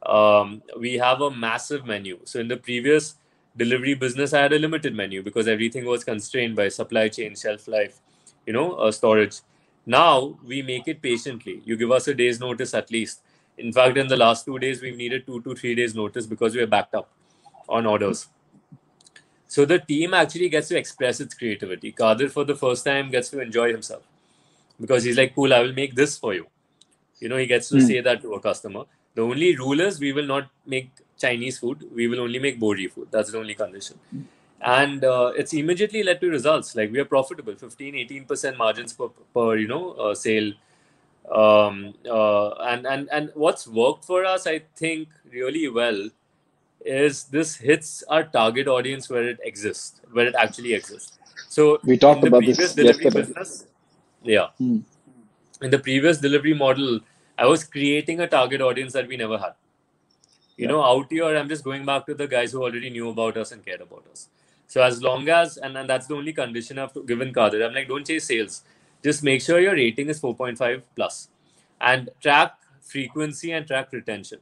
Um, we have a massive menu. So in the previous delivery business, I had a limited menu because everything was constrained by supply chain, shelf life, you know, uh, storage. Now we make it patiently. You give us a day's notice at least in fact, in the last two days, we've needed two to three days notice because we are backed up on orders. So the team actually gets to express its creativity. Kadir, for the first time, gets to enjoy himself because he's like, "Cool, I will make this for you." You know, he gets to mm. say that to a customer. The only rule is we will not make Chinese food. We will only make Bohri food. That's the only condition. And uh, it's immediately led to results. Like we are profitable, 15, 18% margins per, per you know, uh, sale um, uh, and and and what's worked for us i think really well is this hits our target audience where it exists where it actually exists so we talked about this yesterday. Business, yeah hmm. in the previous delivery model i was creating a target audience that we never had you yeah. know out here i'm just going back to the guys who already knew about us and cared about us so as long as and, and that's the only condition i've given kadir i'm like don't chase sales just make sure your rating is 4.5 plus and track frequency and track retention.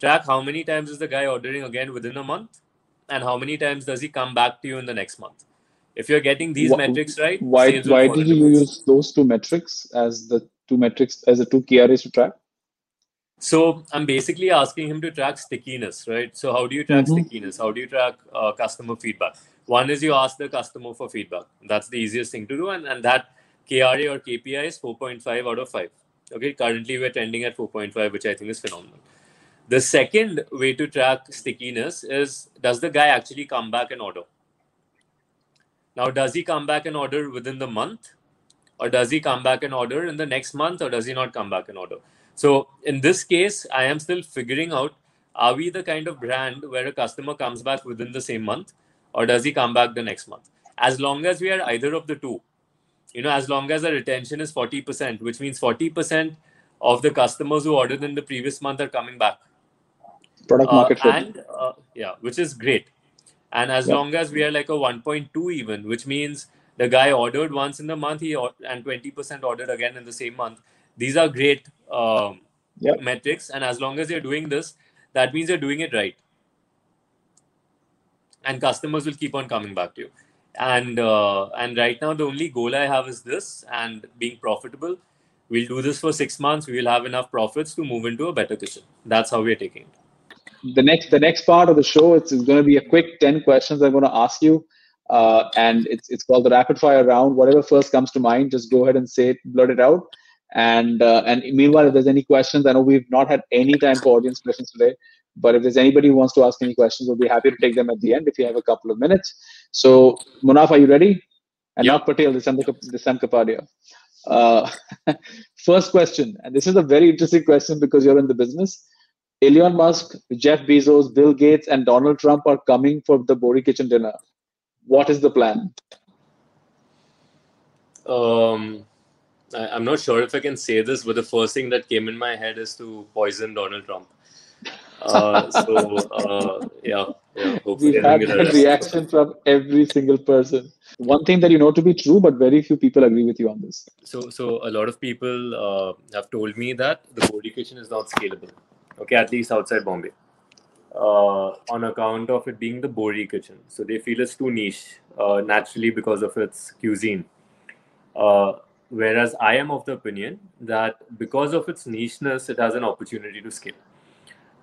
Track how many times is the guy ordering again within a month and how many times does he come back to you in the next month. If you're getting these what, metrics right, why why did you use those two metrics as the two metrics as the two KRAs to track? So I'm basically asking him to track stickiness, right? So how do you track mm-hmm. stickiness? How do you track uh, customer feedback? One is you ask the customer for feedback. That's the easiest thing to do, and and that KRA or KPI is 4.5 out of 5. Okay, currently we're trending at 4.5, which I think is phenomenal. The second way to track stickiness is does the guy actually come back and order? Now, does he come back and order within the month? Or does he come back and order in the next month? Or does he not come back and order? So, in this case, I am still figuring out are we the kind of brand where a customer comes back within the same month? Or does he come back the next month? As long as we are either of the two, you know, as long as the retention is 40%, which means 40% of the customers who ordered in the previous month are coming back. Product market uh, And uh, yeah, which is great. And as yeah. long as we are like a 1.2 even, which means the guy ordered once in the month he and 20% ordered again in the same month these are great um, yep. metrics and as long as you're doing this that means you're doing it right and customers will keep on coming back to you and uh, and right now the only goal i have is this and being profitable we'll do this for six months we will have enough profits to move into a better kitchen that's how we're taking it the next the next part of the show it's, it's going to be a quick 10 questions i'm going to ask you. Uh, and it's it's called the rapid fire round. Whatever first comes to mind just go ahead and say it blurt it out. And uh, and meanwhile if there's any questions i know we've not had any time for audience questions today but if there's anybody who wants to ask any questions we'll be happy to take them at the end if you have a couple of minutes. So munaf are you ready? And yep. not patel this is Sam kapadia uh, first question, and this is a very interesting question because you're in the business. Elon Musk, Jeff Bezos, Bill Gates, and Donald Trump are coming for the Bohri Kitchen dinner. What is the plan? Um, I, am not sure if I can say this, but the first thing that came in my head is to poison Donald Trump. Uh, so uh, yeah, yeah. Hopefully, We've had that reaction from every single person. One thing that you know to be true, but very few people agree with you on this. So, so a lot of people uh, have told me that the Bohri kitchen is not scalable. Okay, at least outside Bombay, uh, on account of it being the Bohri kitchen. So they feel it's too niche uh, naturally because of its cuisine. Uh, whereas I am of the opinion that because of its nicheness, it has an opportunity to scale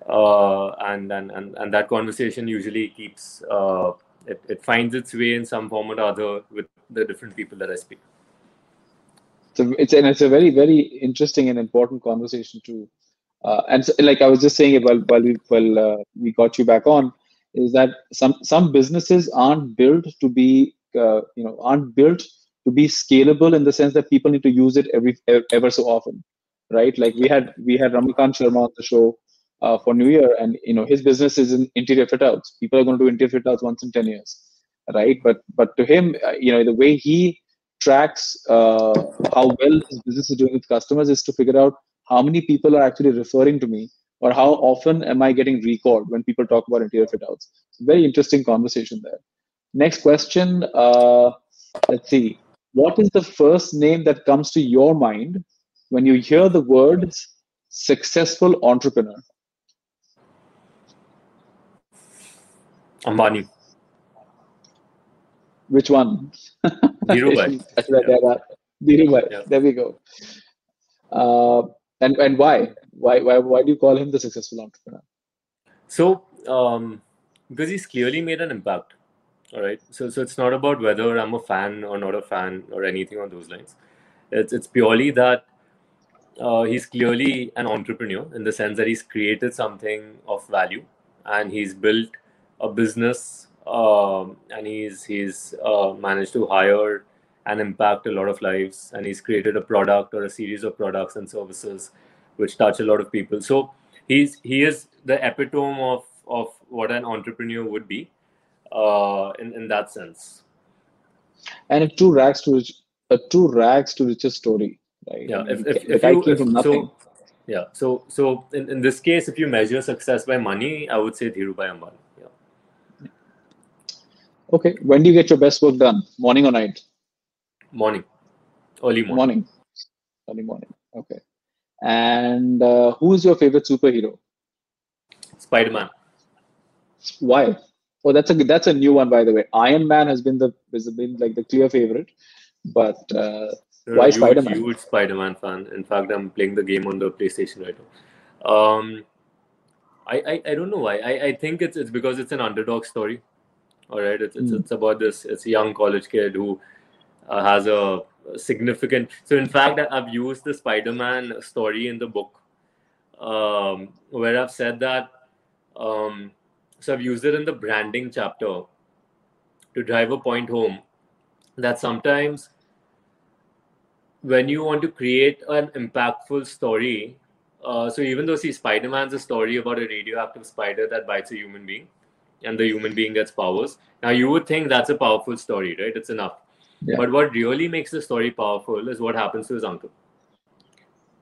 uh, and, and and and that conversation usually keeps uh, it, it finds its way in some form or other with the different people that I speak. So it's and it's a very very interesting and important conversation too. Uh, and so, like I was just saying while while we while uh, we got you back on, is that some some businesses aren't built to be uh, you know aren't built to be scalable in the sense that people need to use it every ever so often, right? Like we had we had Ramakant Sharma on the show uh, for New Year, and you know his business is in interior fit outs. People are going to do interior fit outs once in ten years, right? But but to him, uh, you know, the way he tracks uh, how well his business is doing with customers is to figure out how many people are actually referring to me or how often am I getting recalled when people talk about interior fit outs. Very interesting conversation there. Next question. Uh, let's see. What is the first name that comes to your mind when you hear the words successful entrepreneur? Ambani. Which one? Dhirubhai. yeah. Dhirubhai. Yeah. There we go. Uh, and and why? Why why why do you call him the successful entrepreneur? So um, because he's clearly made an impact. All right. So so it's not about whether I'm a fan or not a fan or anything on those lines. It's it's purely that uh, he's clearly an entrepreneur in the sense that he's created something of value and he's built a business um, and he's he's uh, managed to hire and impact a lot of lives and he's created a product or a series of products and services which touch a lot of people so he's he is the epitome of of what an entrepreneur would be uh, in in that sense and a true rags to rich, a true rags to riches story right yeah if, if, if you, if, so, yeah so so in, in this case if you measure success by money i would say dhirubhai ambani Okay. When do you get your best work done? Morning or night? Morning. Early morning. Morning. Early morning. Okay. And uh, who is your favorite superhero? Spider Man. Why? Oh, that's a that's a new one, by the way. Iron Man has been the has been like the clear favorite, but uh, why Spider Man? Huge Spider Man fan. In fact, I'm playing the game on the PlayStation right now. Um, I, I I don't know why. I, I think it's it's because it's an underdog story. All right, it's, it's, mm. it's about this. It's a young college kid who uh, has a significant. So in fact, I've used the Spider-Man story in the book, um, where I've said that. Um, so I've used it in the branding chapter to drive a point home that sometimes when you want to create an impactful story, uh, so even though see Spider-Man's a story about a radioactive spider that bites a human being, and the human being gets powers. Now, you would think that's a powerful story, right? It's enough. Yeah. But what really makes the story powerful is what happens to his uncle.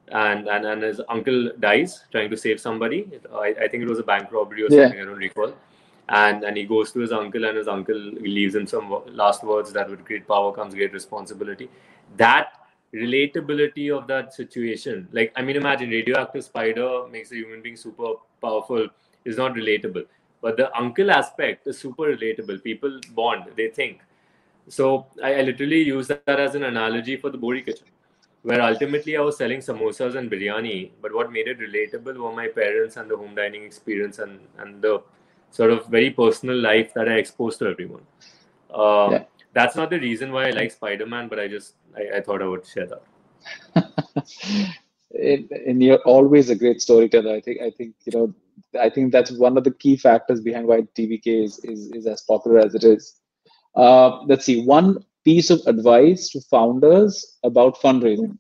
And, and and his uncle dies trying to save somebody. I, I think it was a bank robbery or something. Yeah. I don't recall. and and he goes to his uncle and his uncle leaves him some last words that with great power comes great responsibility that relatability of that situation like i mean imagine radioactive spider makes a human being super powerful is not relatable but the uncle aspect is super relatable people bond they think so i, I literally use that as an analogy for the bohri kitchen where ultimately i was selling samosas and biryani but what made it relatable were my parents and the home dining experience and and the sort of very personal life that I exposed to everyone. Um, yeah. That's not the reason why I like Spider Man, but I just I, I, thought I would share that. and you're always a great storyteller. I think I think you know I think that's one of the key factors behind why TBK is is, is as popular as it is. Uh, let's see one piece of advice to founders about fundraising.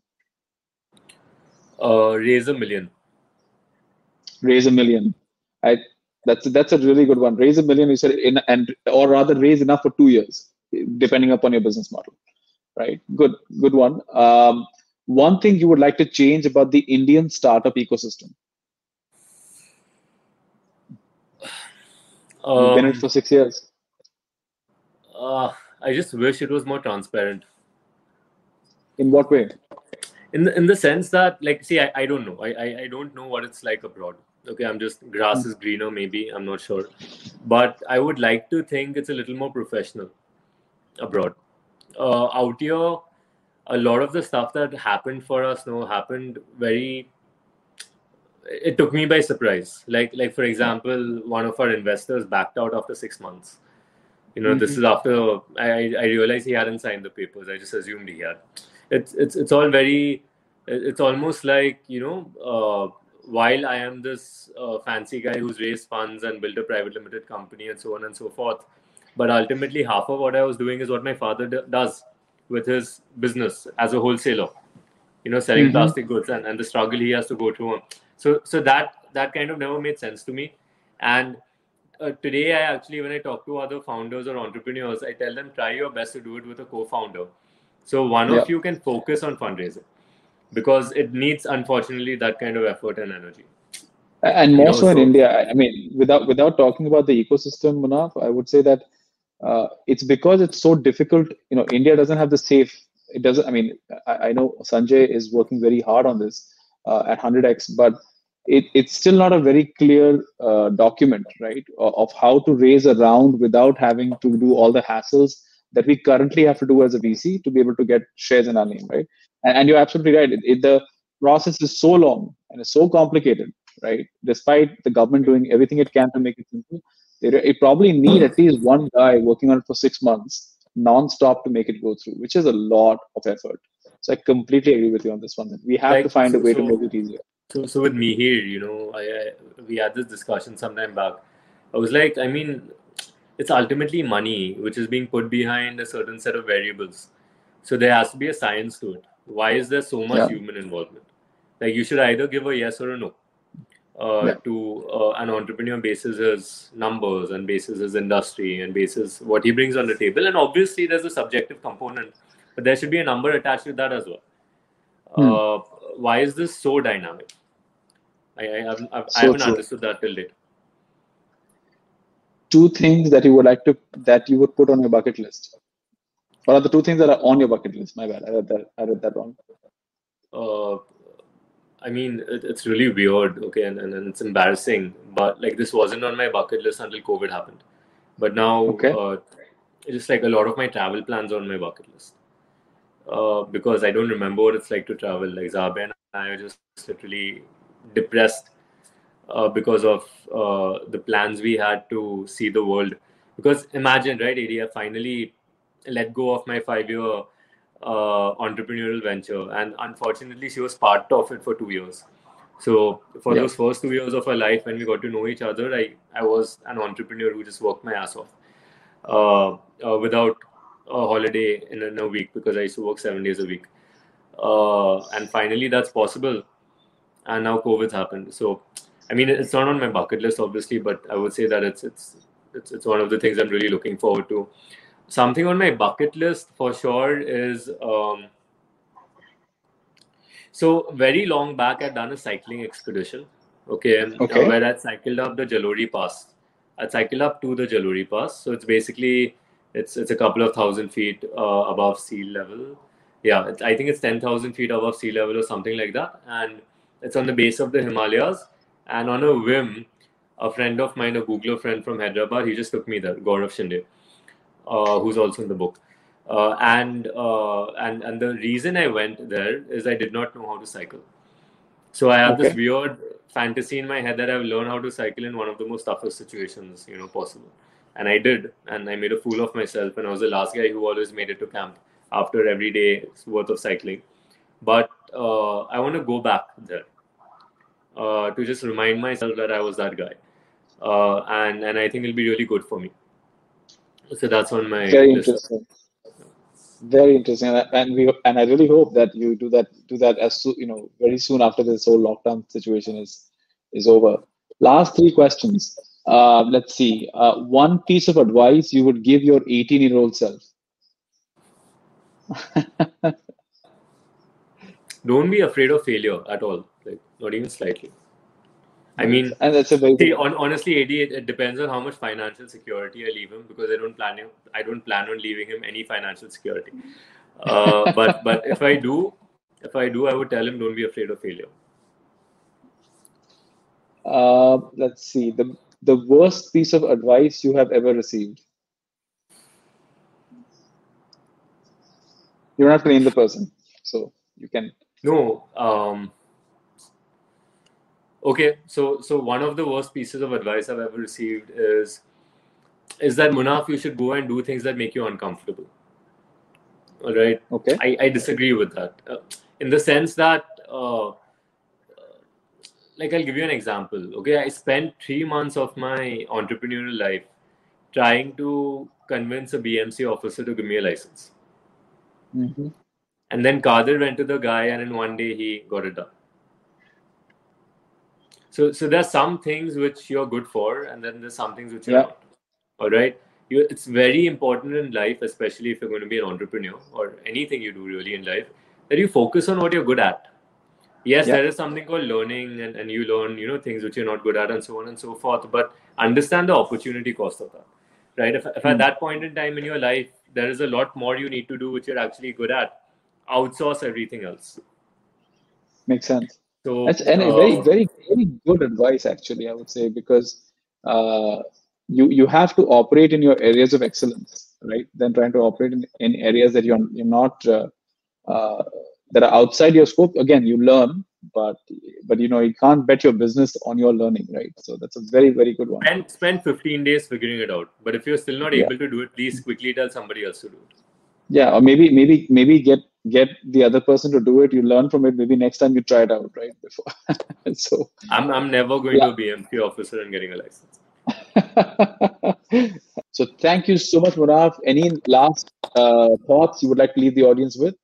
Uh, raise a million. Raise a million. I that's that's a really good one. Raise a million, you said, in, and or rather raise enough for two years, depending upon your business model. Right? Good, good one. Um, one thing you would like to change about the Indian startup ecosystem? Um, You've been in it for six years. Uh, I just wish it was more transparent. In what way? In the, in the sense that, like, see, I, I don't know. I, I, I don't know what it's like abroad okay i'm just grass is greener maybe i'm not sure but i would like to think it's a little more professional abroad uh, out here a lot of the stuff that happened for us now happened very it took me by surprise like like for example one of our investors backed out after six months you know mm-hmm. this is after I, I realized he hadn't signed the papers i just assumed he had it's it's it's all very it's almost like you know uh, while I am this uh, fancy guy who's raised funds and built a private limited company and so on and so forth, but ultimately half of what I was doing is what my father d- does with his business as a wholesaler, you know, selling mm-hmm. plastic goods and, and the struggle he has to go through. So, so that that kind of never made sense to me. And uh, today, I actually, when I talk to other founders or entrepreneurs, I tell them try your best to do it with a co-founder. So one yeah. of you can focus on fundraising because it needs unfortunately that kind of effort and energy and more so in india i mean without without talking about the ecosystem Munaf, i would say that uh, it's because it's so difficult you know india doesn't have the safe it doesn't i mean i, I know sanjay is working very hard on this uh, at 100x but it, it's still not a very clear uh, document right of how to raise a round without having to do all the hassles that we currently have to do as a vc to be able to get shares in our name right and, and you're absolutely right. It, it, the process is so long and it's so complicated, right? Despite the government doing everything it can to make it simple, it, it probably need at least one guy working on it for six months non-stop to make it go through, which is a lot of effort. So I completely agree with you on this one. We have like, to find a way so, to make it easier. So, so with me here, you know, I, I we had this discussion sometime back. I was like, I mean, it's ultimately money which is being put behind a certain set of variables. So there has to be a science to it why is there so much yeah. human involvement like you should either give a yes or a no uh, yeah. to uh, an entrepreneur basis his numbers and basis his industry and basis what he brings on the table and obviously there's a subjective component but there should be a number attached to that as well hmm. uh, why is this so dynamic i, I, I've, I've, so I haven't true. understood that till date two things that you would like to that you would put on your bucket list what are the two things that are on your bucket list? My bad. I read that. I read that wrong. Uh, I mean, it, it's really weird. Okay, and, and, and, it's embarrassing. But like, this wasn't on my bucket list until COVID happened. But now, okay. uh, just like a lot of my travel plans on my bucket list. Uh, because I don't remember what it's like to travel. Like Zabe and I are just literally depressed uh, because of uh, the plans we had to see the world. Because imagine, right, ADF finally let go of my five year uh, entrepreneurial venture. And unfortunately, she was part of it for two years. So for yeah. those first two years of her life, when we got to know each other, I, I was an entrepreneur who just worked my ass off uh, uh, without a holiday in, in, a week because I used to work seven days a week. Uh, and finally, that's possible. And now COVID's happened. So, I mean, it's not on my bucket list, obviously, but I would say that it's it's it's, it's one of the things I'm really looking forward to something on my bucket list for sure is um, so very long back I'd done a cycling expedition. Okay, okay. Uh, where I cycled up the Jalori Pass I cycled up to the Jalori Pass. So it's basically it's it's a couple of thousand feet uh, above sea level. Yeah, I think it's ten thousand feet above sea level or something like that, and it's on the base of the Himalayas. And on a whim, a friend of mine, a Googler friend from Hyderabad, he just took me there, Gaurav Shinde, uh, who's also in the book. Uh, and uh, and and the reason I went there is I did not know how to cycle. So I have okay. this weird fantasy in my head that I've learned how to cycle in one of the most toughest situations, you know, possible. And I did, and I made a fool of myself. And I was the last guy who always made it to camp after every day's worth of cycling. But uh, I want to go back there uh, to just remind myself that I was that guy, uh, and and I think it'll be really good for me. So that's on my very list. interesting very interesting and we and i really hope that you do that do that as soon you know very soon after this whole lockdown situation is is over last three questions uh, let's see uh, one piece of advice you would give your 18 year old self don't be afraid of failure at all like not even slightly I mean, and that's a very see, on, honestly, AD, it, it, depends on how much financial security I leave him because I don't plan him. I don't plan on leaving him any financial security. Uh, but but if I do, if I do, I would tell him don't be afraid of failure. Uh, let's see the the worst piece of advice you have ever received. You don't have to name the person, so you can. No. Um, Okay, so so one of the worst pieces of advice I've ever received is is that Munaf, you should go and do things that make you uncomfortable. All right. Okay. I, I disagree with that, uh, in the sense that, uh, like, I'll give you an example. Okay, I spent three months of my entrepreneurial life trying to convince a BMC officer to give me a license. Mm-hmm. And then Kadir went to the guy, and in one day he got it done so so there's some things which you're good for and then there's some things which you're yeah. not all right you, it's very important in life especially if you're going to be an entrepreneur or anything you do really in life that you focus on what you're good at yes yeah. there is something called learning and, and you learn you know things which you're not good at and so on and so forth but understand the opportunity cost of that right if, if mm. at hmm. that point in time in your life there is a lot more you need to do which you're actually good at outsource everything else makes sense so that's and uh, very very very good advice actually I would say because uh, you you have to operate in your areas of excellence right then trying to operate in, in areas that you're you're not uh, uh, that are outside your scope again you learn but but you know you can't bet your business on your learning right? So that's a very very good one. And spend 15 days figuring it out. But if you're still not able to do it please quickly tell somebody else to do it. Yeah or maybe maybe maybe get get the other person to do it. You learn from it. Maybe next time you try it out right? Before. So i'm, I'm never going yeah. to be BMC officer and getting a license. So thank you so much Munaf. any last uh, thoughts you would like to leave the audience with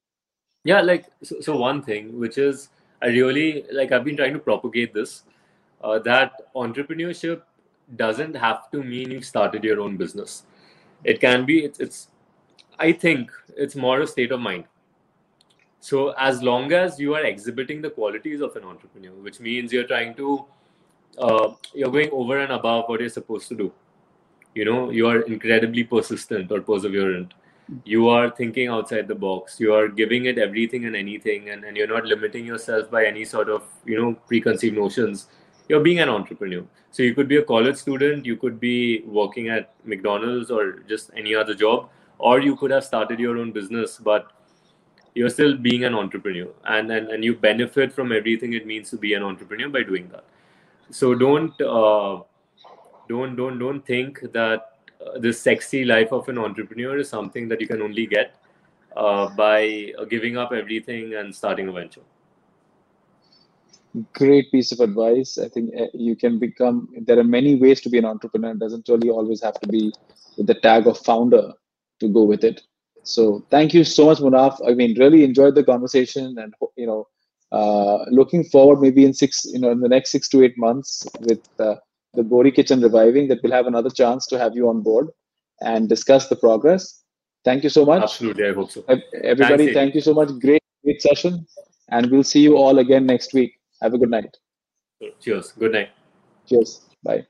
yeah like so, so one thing which is i really like i've been trying to propagate this uh, that entrepreneurship doesn't have to mean you've started your own business it can be it's, it's I think it's more a state of mind. So as long as you are exhibiting the qualities of an entrepreneur, which means you're trying to, uh, you're going over and above what you're supposed to do. You know, you are incredibly persistent or perseverant. You are thinking outside the box. You are giving it everything and anything, and, and you're not limiting yourself by any sort of, you know, preconceived notions. You're being an entrepreneur. So you could be a college student, you could be working at McDonald's or just any other job or you could have started your own business but you're still being an entrepreneur and, and and you benefit from everything it means to be an entrepreneur by doing that so don't uh, don't don't don't think that uh, this sexy life of an entrepreneur is something that you can only get uh, by uh, giving up everything and starting a venture great piece of advice i think uh, you can become there are many ways to be an entrepreneur it doesn't really always have to be with the tag of founder to go with it. So thank you so much, Munaf. I mean, really enjoyed the conversation, and you know, uh, looking forward maybe in six, you know, in the next six to eight months with the Bohri Kitchen reviving, that we'll have another chance to have you on board and discuss the progress. Thank you so much. Absolutely, I hope so. Everybody, Thanks, thank you so much. Great, great session, and we'll see you all again next week. Have a good night. Cheers. Good night. Cheers. Bye.